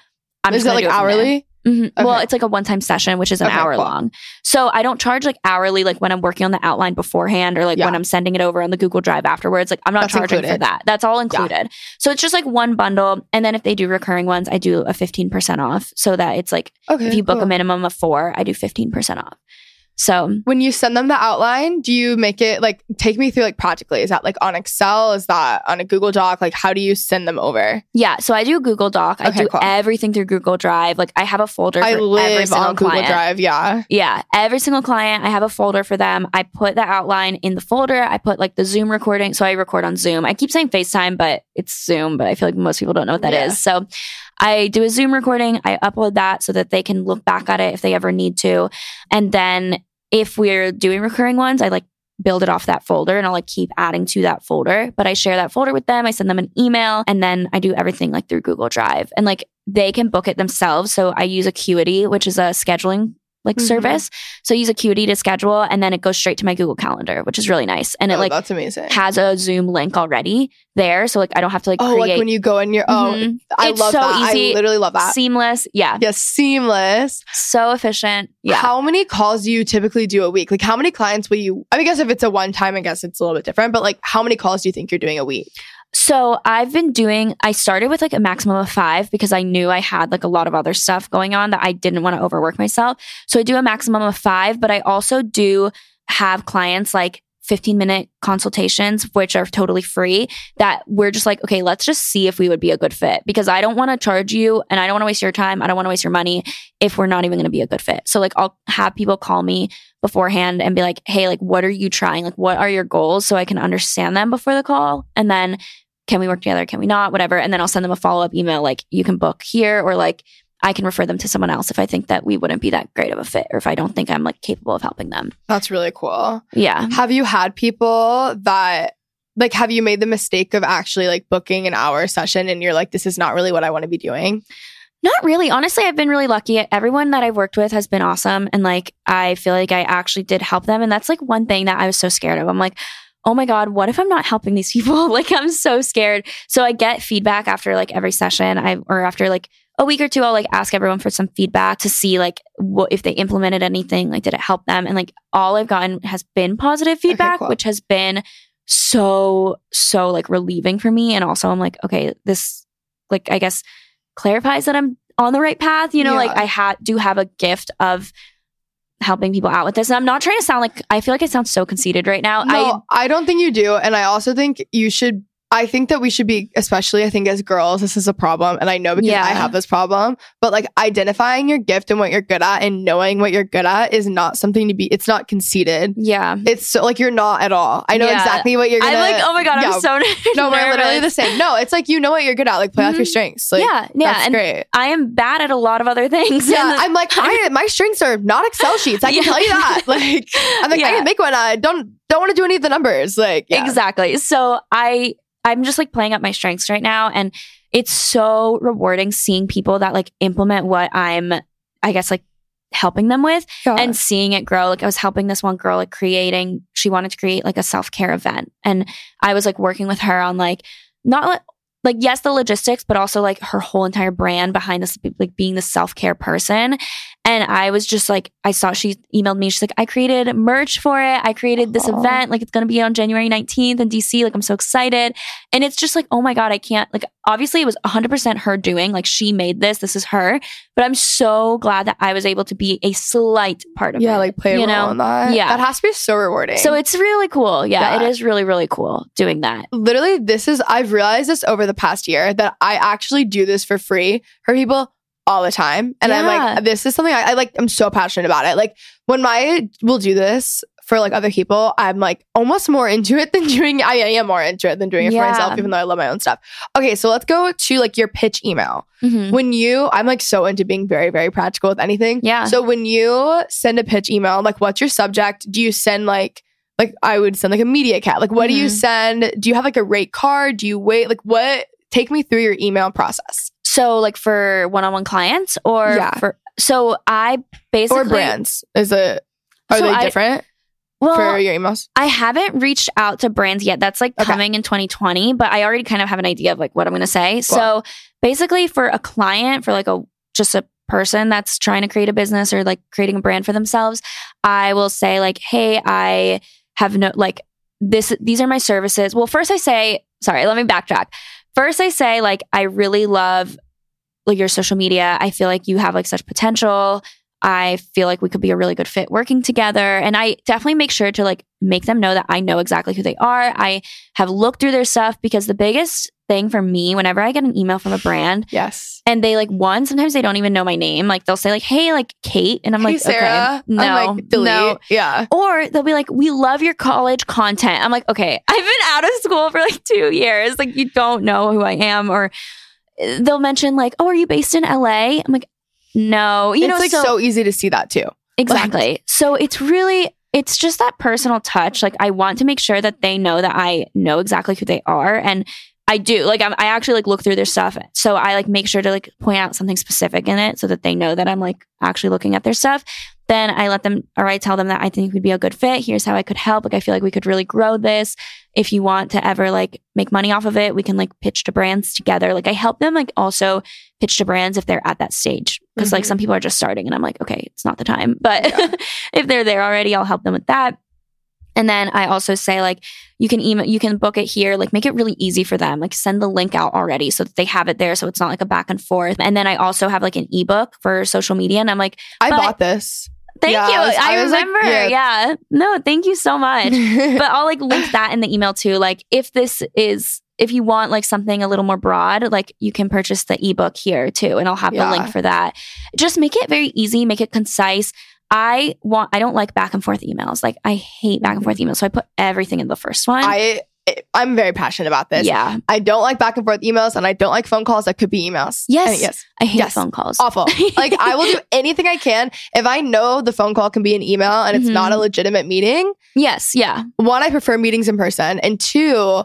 I'm is just it like do from there. hourly? Mhm. Well, it's like a one time session, which is an Okay, hour cool. long. So I don't charge like hourly, like when I'm working on the outline beforehand or like Yeah. when I'm sending it over on the Google Drive afterwards. Like I'm not That's charging for that. That's all included. So it's just like one bundle. And then if they do recurring ones, I do a 15% off so that it's like Okay. if you book cool. a minimum of four, I do 15% off. So when you send them the outline, do you make it like take me through like practically? Is that like on Excel? Is that on a Google Doc? Like how do you send them over? yeah, so I do Google Doc. I Okay, do cool. everything through Google Drive. Like I have a folder for I live on Google client. Drive. Yeah. Yeah, every single client, I have a folder for them. I put the outline in the folder. I put like the Zoom recording. So I record on Zoom. I keep saying FaceTime, but it's Zoom, but I feel like most people don't know what that is. Yeah. So I do a Zoom recording. I upload that so that they can look back at it if they ever need to. And then if we're doing recurring ones, I like build it off that folder and I'll like keep adding to that folder. But I share that folder with them. I send them an email and then I do everything like through Google Drive. And like they can book it themselves. So I use Acuity, which is a scheduling like Mhm. service. So I use Acuity to schedule and then it goes straight to my Google Calendar, which is really nice. And it Oh, like that's amazing. has a Zoom link already there. So like I don't have to like oh, create like when you go in your oh, Mhm. I It's love so that. easy. I literally love that. seamless. Yeah. yes, seamless. So efficient. Yeah. How many calls do you typically do a week? Like how many clients will you? I mean, I guess if it's a one time, I guess it's a little bit different. But like, how many calls do you think you're doing a week? So I've been doing, I started with like a maximum of five because I knew I had like a lot of other stuff going on that I didn't want to overwork myself. So I do a maximum of five, but I also do have clients like 15 minute consultations, which are totally free that we're just like, okay, let's just see if we would be a good fit because I don't want to charge you and I don't want to waste your time. I don't want to waste your money if we're not even going to be a good fit. So like I'll have people call me beforehand and be like, hey, like, what are you trying? Like, what are your goals? So I can understand them before the call. And then can we work together? Can we not? Whatever. And then I'll send them a follow up email like, you can book here or like, I can refer them to someone else if I think that we wouldn't be that great of a fit or if I don't think I'm like capable of helping them. That's really cool. Yeah. Have you had people that like have you made the mistake of actually like booking an hour session and you're like, this is not really what I want to be doing? Not really. Honestly, I've been really lucky. Everyone that I've worked with has been awesome. And like, I feel like I actually did help them. And that's like one thing that I was so scared of. I'm like, oh my God, what if I'm not helping these people? *laughs* like, I'm so scared. So I get feedback after like every session. I, or after like a week or two, I'll like ask everyone for some feedback to see like what, if they implemented anything, like, did it help them? And like, all I've gotten has been positive feedback, cool. which has been so, so like relieving for me. And also, I'm like, okay, this, like, I guess clarifies that I'm on the right path. You know, like I ha- do have a gift of helping people out with this. And I'm not trying to sound like I feel like I sound so conceited right now. No, I, don't think you do. And I also think you should. I think that we should be, especially I think as girls, this is a problem. And I know because Yeah. I have this problem, but like identifying your gift and what you're good at and knowing what you're good at is not something to be, it's not conceited. Yeah. It's so like you're not at all. I know Yeah. exactly what you're gonna. I'm like, oh my god, yeah. I'm so *laughs* no, we're literally the same. No, it's like you know what you're good at. Like play off your Mhm. strengths. Like, yeah, yeah, that's and great. I am bad at a lot of other things. Yeah, I'm like, I, my strengths are not Excel sheets. I can *laughs* tell you that. *laughs* Like, I'm like, I can make one. I don't don't want to do any of the numbers. Like, yeah. Exactly. So I I'm just like playing up my strengths right now. And it's so rewarding seeing people that like implement what I'm, I guess, like helping them with and seeing it grow. Like I was helping this one girl like creating, she wanted to create like a self care event. And I was like working with her on like, not like, like yes the logistics but also like her whole entire brand behind this like being the self-care person and i was just like i saw she emailed me she's like i created merch for it i created this Aw. event like it's going to be on january 19th in dc like i'm so excited and it's just like oh my god i can't like obviously it was 100% her doing like she made this this is her but i'm so glad that i was able to be a slight part of it yeah, like play a you role know? in that. Yeah. that has to be so rewarding. so it's really cool yeah, Yeah. it is really really cool doing that literally this is I've realized this over the past year that I actually do this for free for people all the time. And I'm like, this is something I, I like I'm so passionate about it. Like when my will do this for like other people, I'm like almost more into it than doing I am more into it than doing it Yeah. for myself, even though I love my own stuff. Okay, so let's go to like your pitch email. Mhm. When you I'm like so into being very, very practical with anything. Yeah. So when you send a pitch email, like what's your subject? Do you send like like I would send like a media cat. Like what do you Mhm. send? Do you have like a rate card? Do you wait? Like what take me through your email process. So like for one-on-one clients or Yeah. for so I basically or brands. Is it are So they I- different well for your emails? I haven't reached out to brands yet. That's like Okay. coming in 2020, but I already kind of have an idea of like what I'm going to say. So basically for a client, for like a just a person that's trying to create a business or like creating a brand for themselves, I will say like, "Hey, I have no like this these are my services." Well, first I say, sorry, let me backtrack. First I say like I really love like your social media. I feel like you have like such potential. I feel like we could be a really good fit working together. And I definitely make sure to like make them know that I know exactly who they are. I have looked through their stuff because the biggest thing for me, whenever I get an email from a brand Yes. and they like one, sometimes they don't even know my name. Like they'll say like, Hey, like Kate. And I'm hey like, Sarah. okay, no, I'm like delete. no. Yeah. Or they'll be like, we love your college content. I'm like, okay, I've been out of school for like two years. Like, you don't know who I am. Or they'll mention, like, oh, are you based in LA? I'm like, no. You it's know, like so, easy to see that too. exactly. so it's really, it's just that personal touch. Like, I want to make sure that they know that I know exactly who they are. And I do. Like, I'm, I actually like look through their stuff. So I like make sure to like point out something specific in it so that they know that I'm like actually looking at their stuff then I let them or I tell them that I think we'd be a good fit. Here's how I could help. Like I feel like we could really grow this. If you want to ever like make money off of it, we can like pitch to brands together. Like I help them like also pitch to brands if they're at that stage. because like Mhm. some people are just starting and I'm like, okay, it's not the time. *laughs* But *laughs* if they're there already, I'll help them with that. And then I also say like you can email you can book it here, like make it really easy for them. Like send the link out already so that they have it there so it's not like a back and forth. And then I also have like an ebook for social media and I'm like I bought this. Thank Yeah, you. I was- I, I was like, remember. yeah. yeah. No, thank you so much. *laughs* but I'll like link that in the email too. Like if this is if you want like something a little more broad, like you can purchase the ebook here too. And I'll have Yeah. the link for that. Just make it very easy, make it concise. I want I don't like back and forth emails. Like I hate back and forth emails. So I put everything in the first one. I I'm very passionate about this. yeah. I don't like back and forth emails and I don't like phone calls that could be emails. Yes. And yes. I hate Yes. phone calls. Awful. *laughs* like I will do anything I can. If I know the phone call can be an email and it's Mhm. not a legitimate meeting, Yes, yeah. one, I prefer meetings in person. And two,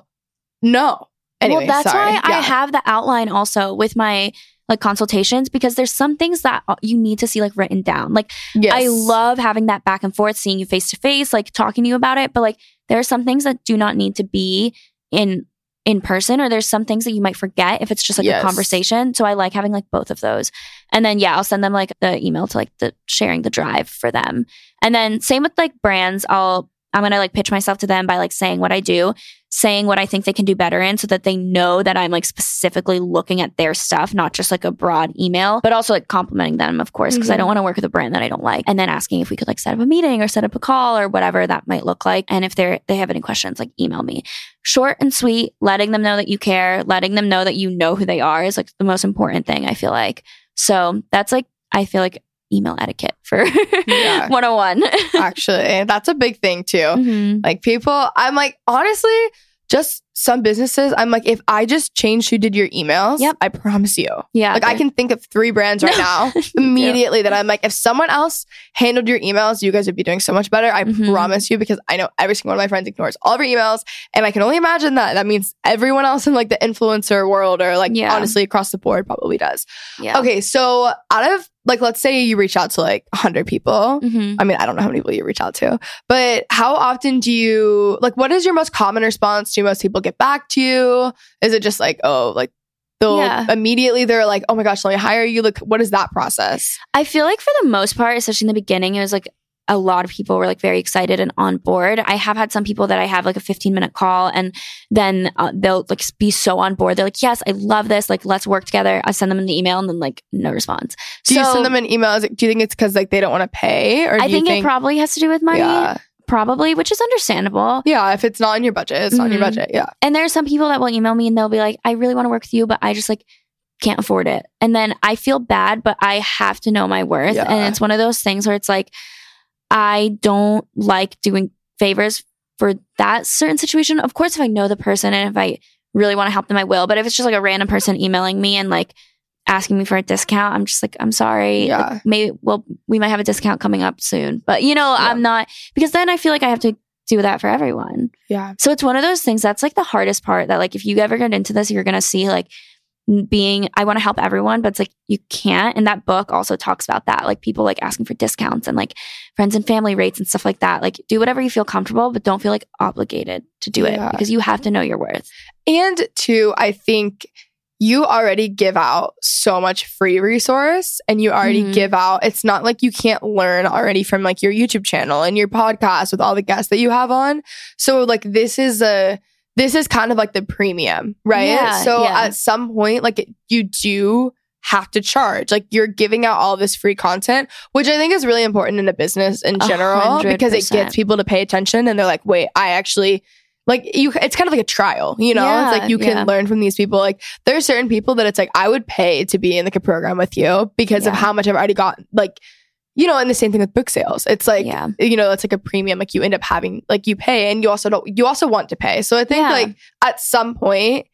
no. Anyway, well, that's sorry. why I have the outline also with my like consultations because there's some things that you need to see like written down. Like Yes. I love having that back and forth, seeing you face to face, like talking to you about it. But like there are some things that do not need to be in in person, or there's some things that you might forget if it's just like Yes. a conversation. So I like having like both of those. And then yeah, I'll send them like the email to like the sharing the drive for them. And then same with like brands, I'll I'm gonna like pitch myself to them by like saying what I do, saying what I think they can do better in so that they know that I'm like specifically looking at their stuff, not just like a broad email, but also like complimenting them, of course, because I Mhm. don't want to work with a brand that I don't like. And then asking if we could like set up a meeting or set up a call or whatever that might look like. And if they're they have any questions, like email me. Short and sweet, letting them know that you care, letting them know that you know who they are is like the most important thing, I feel like. So that's like I feel like email etiquette for Yeah. *laughs* 101. Actually, that's a big thing too. Mhm. Like people, I'm like, honestly, just some businesses, I'm like, if I just changed who did your emails, Yep. I promise you. Yeah. Like I can think of three brands right now *laughs* immediately that I'm like, if someone else handled your emails, you guys would be doing so much better. I Mhm. promise you, because I know every single one of my friends ignores all of your emails. And I can only imagine that. That means everyone else in like the influencer world or like Yeah. honestly across the board probably does. Yeah. Okay. So out of like, let's say you reach out to like 100 people. hmm I mean, I don't know how many people you reach out to, but how often do you like what is your most common response? Do most people get back to you? Is it just like, oh, like they'll Yeah. immediately they're like, oh my gosh, let me hire you? Like, what is that process? I feel like for the most part, especially in the beginning, it was like a lot of people were like very excited and on board. I have had some people that I have like a 15 minute call and then uh, they'll like be so on board. They're like, yes, I love this. Like, let's work together. I send them an email and then like no response. Do you So- send them an email? Is it, do you think it's because like they don't want to pay, or do I you think, think it probably has to do with money, Yeah, probably, which is understandable. yeah. If it's not in your budget, it's not in your Mhm. budget. Yeah, And there are some people that will email me and they'll be like, I really want to work with you, but I just like can't afford it. And then I feel bad, but I have to know my worth. Yeah. And it's one of those things where it's like, I don't like doing favors for that certain situation. Of course, if I know the person and if I really want to help them, I will. But if it's just like a random person emailing me and like asking me for a discount, I'm just like, I'm sorry. Yeah. Like, maybe, well, we might have a discount coming up soon. But, you know, Yeah. I'm not, because then I feel like I have to do that for everyone. yeah, So it's one of those things that's like the hardest part that like if you ever get into this, you're gonna see like being I want to help everyone, but it's like you can't. And that book also talks about that. Like people like asking for discounts and like friends and family rates and stuff like that. Like do whatever you feel comfortable, but don't feel like obligated to do Yeah. it because you have to know your worth. and two, I think you already give out so much free resource and you already Mhm. give out it's not like you can't learn already from like your youtube channel and your podcast with all the guests that you have on so like this is a this is kind of like the premium right? Yeah, so yeah. at some point like you do have to charge. Like you're giving out all this free content which i think is really important in a business in general hundred because it gets people to pay attention and they're like wait i actually like you it's kind of like a trial you know? Yeah, it's like you can yeah. learn from these people. Like there are certain people that it's like i would pay to be in like a program with you because of how much i've already got like you know and the same thing with book sales it's like Yeah. you know it's like a premium like you end up having like you pay and you also don't you also want to pay so i think Yeah. like at some point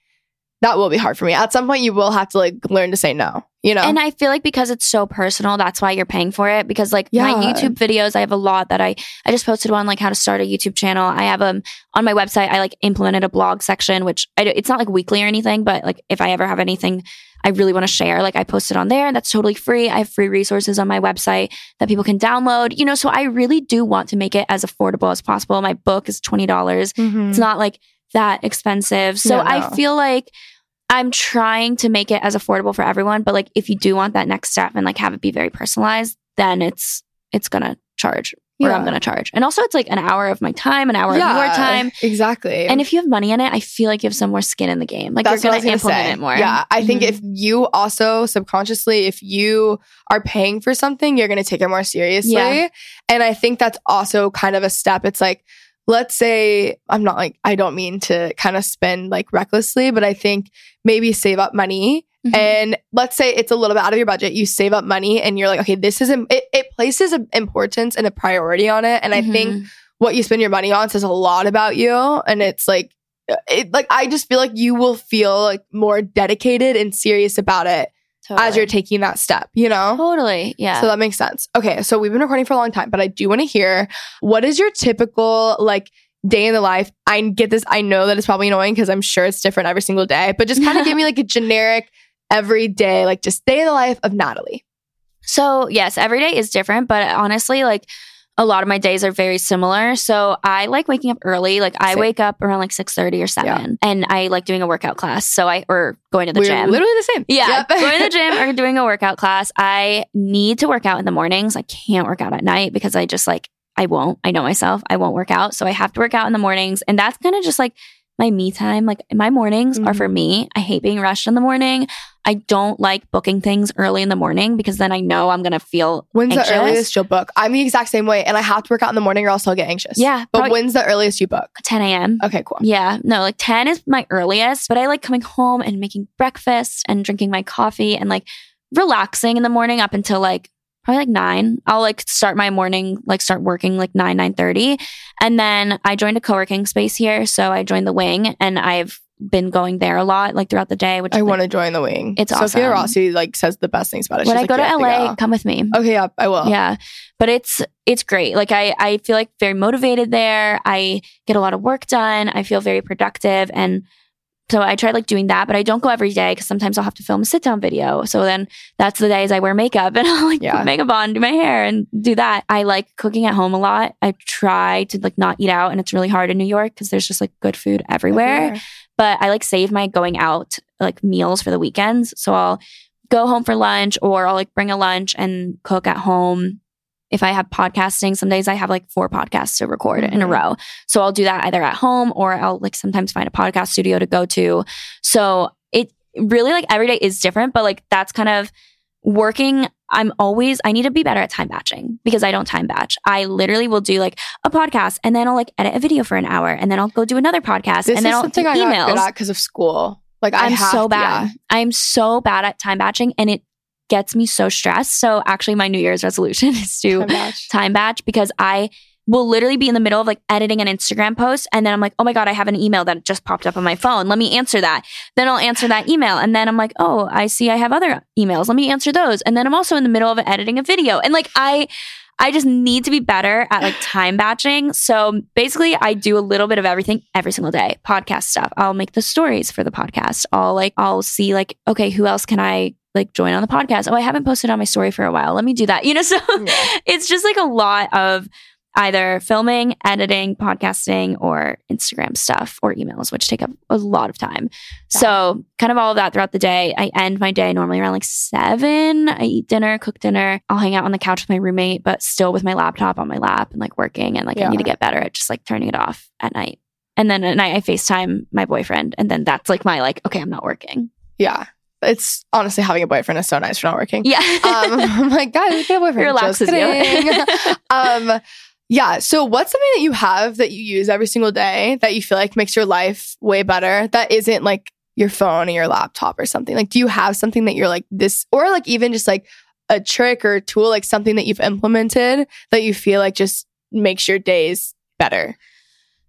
that will be hard for me at some point you will have to like learn to say no you know And I feel like because it's so personal, that's why you're paying for it. Because like my Yeah. YouTube videos, I have a lot that I I just posted one like how to start a YouTube channel. I have um on my website. I like implemented a blog section, which I, do- it's not like weekly or anything, but like if I ever have anything I really want to share, like I post it on there. That's totally free. I have free resources on my website that people can download. You know, so I really do want to make it as affordable as possible. My book is twenty dollars. Mhm. It's not like that expensive. So Yeah, no. I feel like I'm trying to make it as affordable for everyone. But like if you do want that next step and like have it be very personalized, then it's it's gonna charge. Or I'm gonna charge. And also it's like an hour of my time, an hour of your time. exactly And if you have money in it, I feel like you have some more skin in the game. Like That's you're gonna gonna implement say. it more. Yeah, I think Mhm. if you also subconsciously, if you are paying for something, you're going to take it more seriously. Yeah. And I think that's also kind of a step. It's like, let's say, I'm not like, I don't mean to kind of spend like recklessly, but I think maybe save up money. Mhm. And let's say it's a little bit out of your budget, you save up money and you're like, okay, this is, im- it, it places an importance and a priority on it. And I think what you spend your money on says a lot about you and it's like it like i just feel like you will feel like more dedicated and serious about it as you're taking that step you know totally. Yeah. so that makes sense okay so we've been recording for a long time but i do want to hear what is your typical like day in the life i get this i know that it's probably annoying because i'm sure it's different every single day but just kind of give me *laughs* like a generic everyday like just day in the life of natalie So, yes, every day is different, but honestly, like a lot of my days are very similar. So, I like waking up early. Like I Same. wake up around like 6:30 or 7, and I like doing a workout class. So, I or going to the we're gym. literally the same yeah, Yep. *laughs* going to the gym *laughs* or doing a workout class. I need to work out in the mornings. I can't work out at night because I just like I won't. I know myself. I won't work out. So I have to work out in the mornings, and that's kind of just like my me time. Like my mornings are for mm-hmm. me. I hate being rushed in the morning. I don't like booking things early in the morning because then I know I'm gonna feel When's anxious. the earliest you'll book? I'm the exact same way, and I have to work out in the morning or else I'll get anxious. Yeah, but when's the earliest you book? 10 a.m. Okay, cool. Yeah, no, like 10 is my earliest, but I like coming home and making breakfast and drinking my coffee and like relaxing in the morning up until like probably like nine. I'll like start my morning, like start working like nine, nine thirty. And then I joined a co-working space here. So I joined the wing and I've been going there a lot, like throughout the day, which I like, want to join the wing. It's Sophia awesome. Rossi like says the best things about it. when She's I go like, to "You have LA, go." come with me. Okay, yeah, I will. Yeah. But it's it's great. Like I I feel like very motivated there. I get a lot of work done. I feel very productive and so I try like doing that, but I don't go every day because sometimes I'll have to film a sit down video. So then that's the days I wear makeup *laughs* and I'll like Yeah. put makeup on, do my hair and do that. I like cooking at home a lot. I try to like not eat out and it's really hard in New York because there's just like good food everywhere but I like save my going out like meals for the weekends. So I'll go home for lunch or I'll like bring a lunch and cook at home. If I have podcasting, some days I have like four podcasts to record in a Mhm. row. So I'll do that either at home or I'll like sometimes find a podcast studio to go to. So it really like every day is different, but like that's kind of working. I'm always, I need to be better at time batching because I don't time batch. I literally will do like a podcast and then I'll like edit a video for an hour and then I'll go do another podcast This and then is I'll something do emails. because of school. Like I I'm have so bad. yeah. I'm so bad at time batching and it gets me so stressed. So actually my New Year's resolution *laughs* is to Time batch. time batch because I will literally be in the middle of like editing an Instagram post and then I'm like, oh my God, I have an email that just popped up on my phone. Let me answer that. Then I'll answer that email. And then I'm like, oh, I see I have other emails. Let me answer those. And then I'm also in the middle of editing a video. And like I I just need to be better at like time batching. So basically I do a little bit of everything every single day. Podcast stuff. I'll make the stories for the podcast. I'll like I'll see like, okay, who else can I like join on the podcast? Oh, I haven't posted on my story for a while. Let me do that. You know, *laughs* so Yeah. it's just like a lot of either filming, editing, podcasting, or Instagram stuff or emails, which take up a lot of time. So, kind of all of that throughout the day. I end my day normally around like seven. I eat dinner, cook dinner. I'll hang out on the couch with my roommate, but still with my laptop on my lap and like working. And like, I need to get better at just like turning it off at night. And then at night, I FaceTime my boyfriend. And then that's like my like, okay, I'm not working. Yeah. It's honestly having a boyfriend is so nice for not working. Yeah. Um, *laughs* I'm like, guys, get a boyfriend. Relaxes you. *laughs* um, yeah. So, what's something that you have that you use every single day that you feel like makes your life way better? That isn't like your phone or your laptop or something. Like, do you have something that you're like this, or like even just like a trick or tool, like something that you've implemented that you feel like just makes your days better?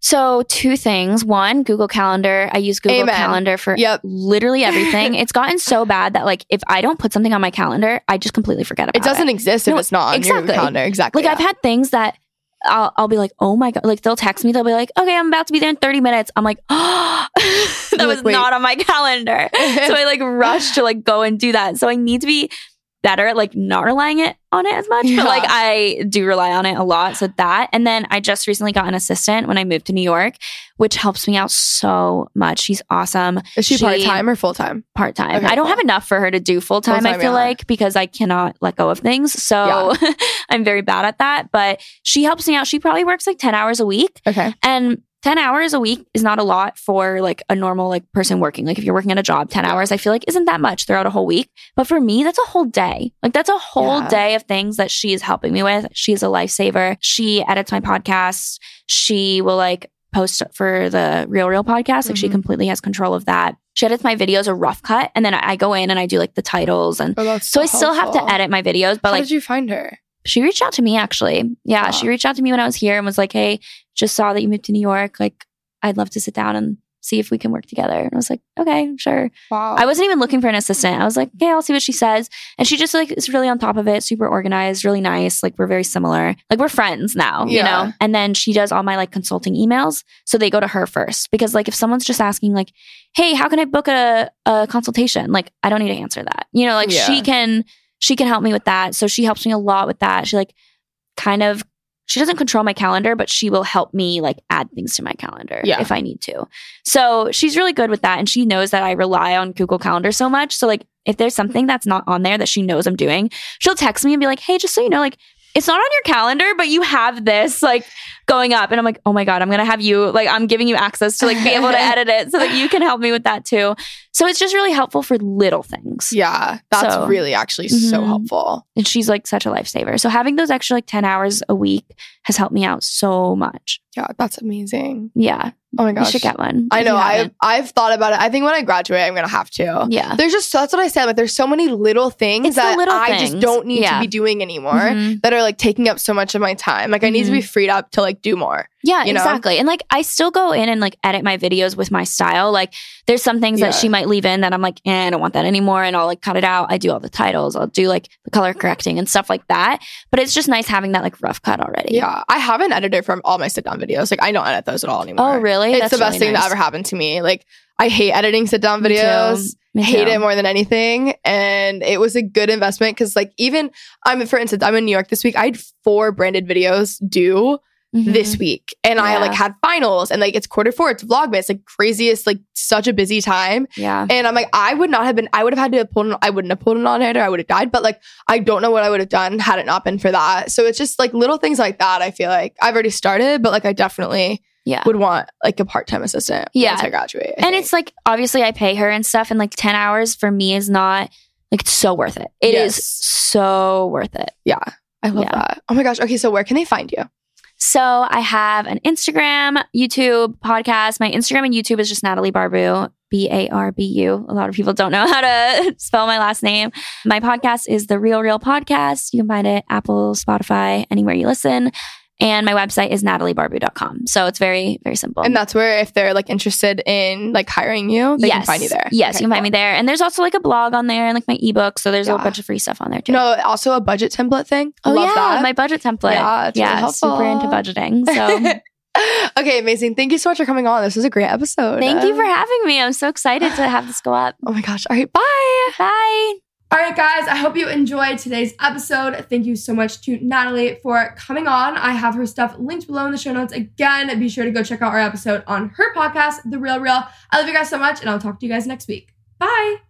So, two things. One, Google Calendar. I use Google Amen. Calendar for Yep. literally everything. *laughs* it's gotten so bad that, like, if I don't put something on my calendar, I just completely forget about It It doesn't exist if No, it's not on your exactly. calendar. Exactly. Like, I've had things that I'll, I'll be like, oh my God. Like, they'll text me, they'll be like, okay, I'm about to be there in 30 minutes. I'm like, oh, *gasps* that was wait. not on my calendar. *laughs* so I like rush to like go and do that. So I need to be better at like not relying it on it as much. Yeah. But like I do rely on it a lot. So that. And then I just recently got an assistant when I moved to New York, which helps me out so much. She's awesome. Is she, she- part time or full time? Part time. Okay, I don't cool. have enough for her to do full time, I feel yeah. like, because I cannot let go of things. So *laughs* I'm very bad at that. But she helps me out. She probably works like 10 hours a week. Okay. And 10 hours a week is not a lot for like a normal like person working. Like if you're working at a job, 10 hours I feel like isn't that much throughout a whole week. But for me, that's a whole day. Like that's a whole Yeah. day of things that she is helping me with. She's a lifesaver. She edits my podcast. She will like post for the Real Reel podcast. Like she Mhm. completely has control of that. She edits my videos a rough cut and then I go in and I do like the titles and Oh, that's so I still have to edit my videos, but How like did you find her? She reached out to me actually. Yeah, Wow. she reached out to me when I was here and was like, "Hey, just saw that you moved to New York. Like, I'd love to sit down and see if we can work together." And I was like, "Okay, sure." Wow. I wasn't even looking for an assistant. I was like, "Okay, I'll see what she says." And she just like is really on top of it, super organized, really nice. Like we're very similar. Like we're friends now, you know. And then she does all my like consulting emails, so they go to her first because like if someone's just asking like, "Hey, how can I book a a consultation?" Like I don't need to answer that. You know, like Yeah. she can she can help me with that. So she helps me a lot with that. She like kind of she doesn't control my calendar, but she will help me like add things to my calendar Yeah. if I need to. So she's really good with that. And she knows that I rely on Google Calendar so much. So like if there's something that's not on there that she knows I'm doing, she'll text me and be like, hey, just so you know, like it's not on your calendar, but you have this like going up. And I'm like, oh my God, I'm gonna have you like I'm giving you access to like be able to *laughs* edit it so that you can help me with that too. So it's just really helpful for little things. Yeah, that's So- really actually so Mhm. helpful. And she's like such a lifesaver. So having those extra like 10 hours a week has helped me out so much. Yeah, that's amazing. Yeah. Oh my You gosh. should get one. I know. I've. I've thought about it. I think when I graduate, I'm gonna have to. Yeah. There's just that's what I said. Like there's so many little things It's that little I just don't need Yeah. to be doing anymore Mhm. that are like taking up so much of my time. Like I need to be freed up to like do more. Yeah, you know? exactly. And like I still go in and like edit my videos with my style. Like there's some things Yeah. that she might leave in that I'm like, eh, I don't want that anymore. And I'll like cut it out. I do all the titles. I'll do like the color correcting and stuff like that. But it's just nice having that like rough cut already. Yeah. I have an editor from all my sit down videos. Like I don't edit those at all anymore. Oh, really? It's That's the best really thing nice. that ever happened to me. Like I hate editing sit down Me too. videos. Me hate too. it more than anything. And it was a good investment because like even I'm for instance, I'm in New York this week. I had four branded videos due Mhm. this week. And I like had finals and like it's quarter four, it's Vlogmas, like craziest, like such a busy time. Yeah. And I'm like, I would not have been, I would have had to pull, I wouldn't have pulled an on editor, I would have died. But like, I don't know what I would have done had it not been for that. So it's just like little things like that. I feel like I've already started, but like I definitely Yeah. would want like a part time assistant Yeah. once I graduate. I and think. it's like obviously I pay her and stuff, and like ten hours for me is not like it's so worth it. It is Yes. so worth it. yeah, I love Yeah. that. Oh my gosh. Okay. So where can they find you? So I have an Instagram, YouTube, podcast. My Instagram and YouTube is just Natalie Barbu, B A R B U. A lot of people don't know *laughs* how to spell my last name. My podcast is the Real Reel Podcast. You can find it Apple, Spotify, anywhere you listen. And my website is nataliebarbu.com. So it's very, very simple. And that's where if they're like interested in like hiring you, they can find you there. Yes, Okay, you can find me there. And there's also like a blog on there and like my ebook. So there's a Yeah. whole bunch of free stuff on there too. No, also a budget template thing. oh Love yeah, that. my budget template. Yeah, it's really yeah, super into budgeting. So *laughs* okay, amazing. Thank you so much for coming on. This was a great episode. thank you for um, having me. I'm so excited to have this go up. *sighs* Oh my gosh. All right. Bye. Bye. All right, guys, I hope you enjoyed today's episode. Thank you so much to Natalie for coming on. I have her stuff linked below in the show notes. Again, be sure to go check out our episode on her podcast, The Real Reel. I love you guys so much, and I'll talk to you guys next week. Bye.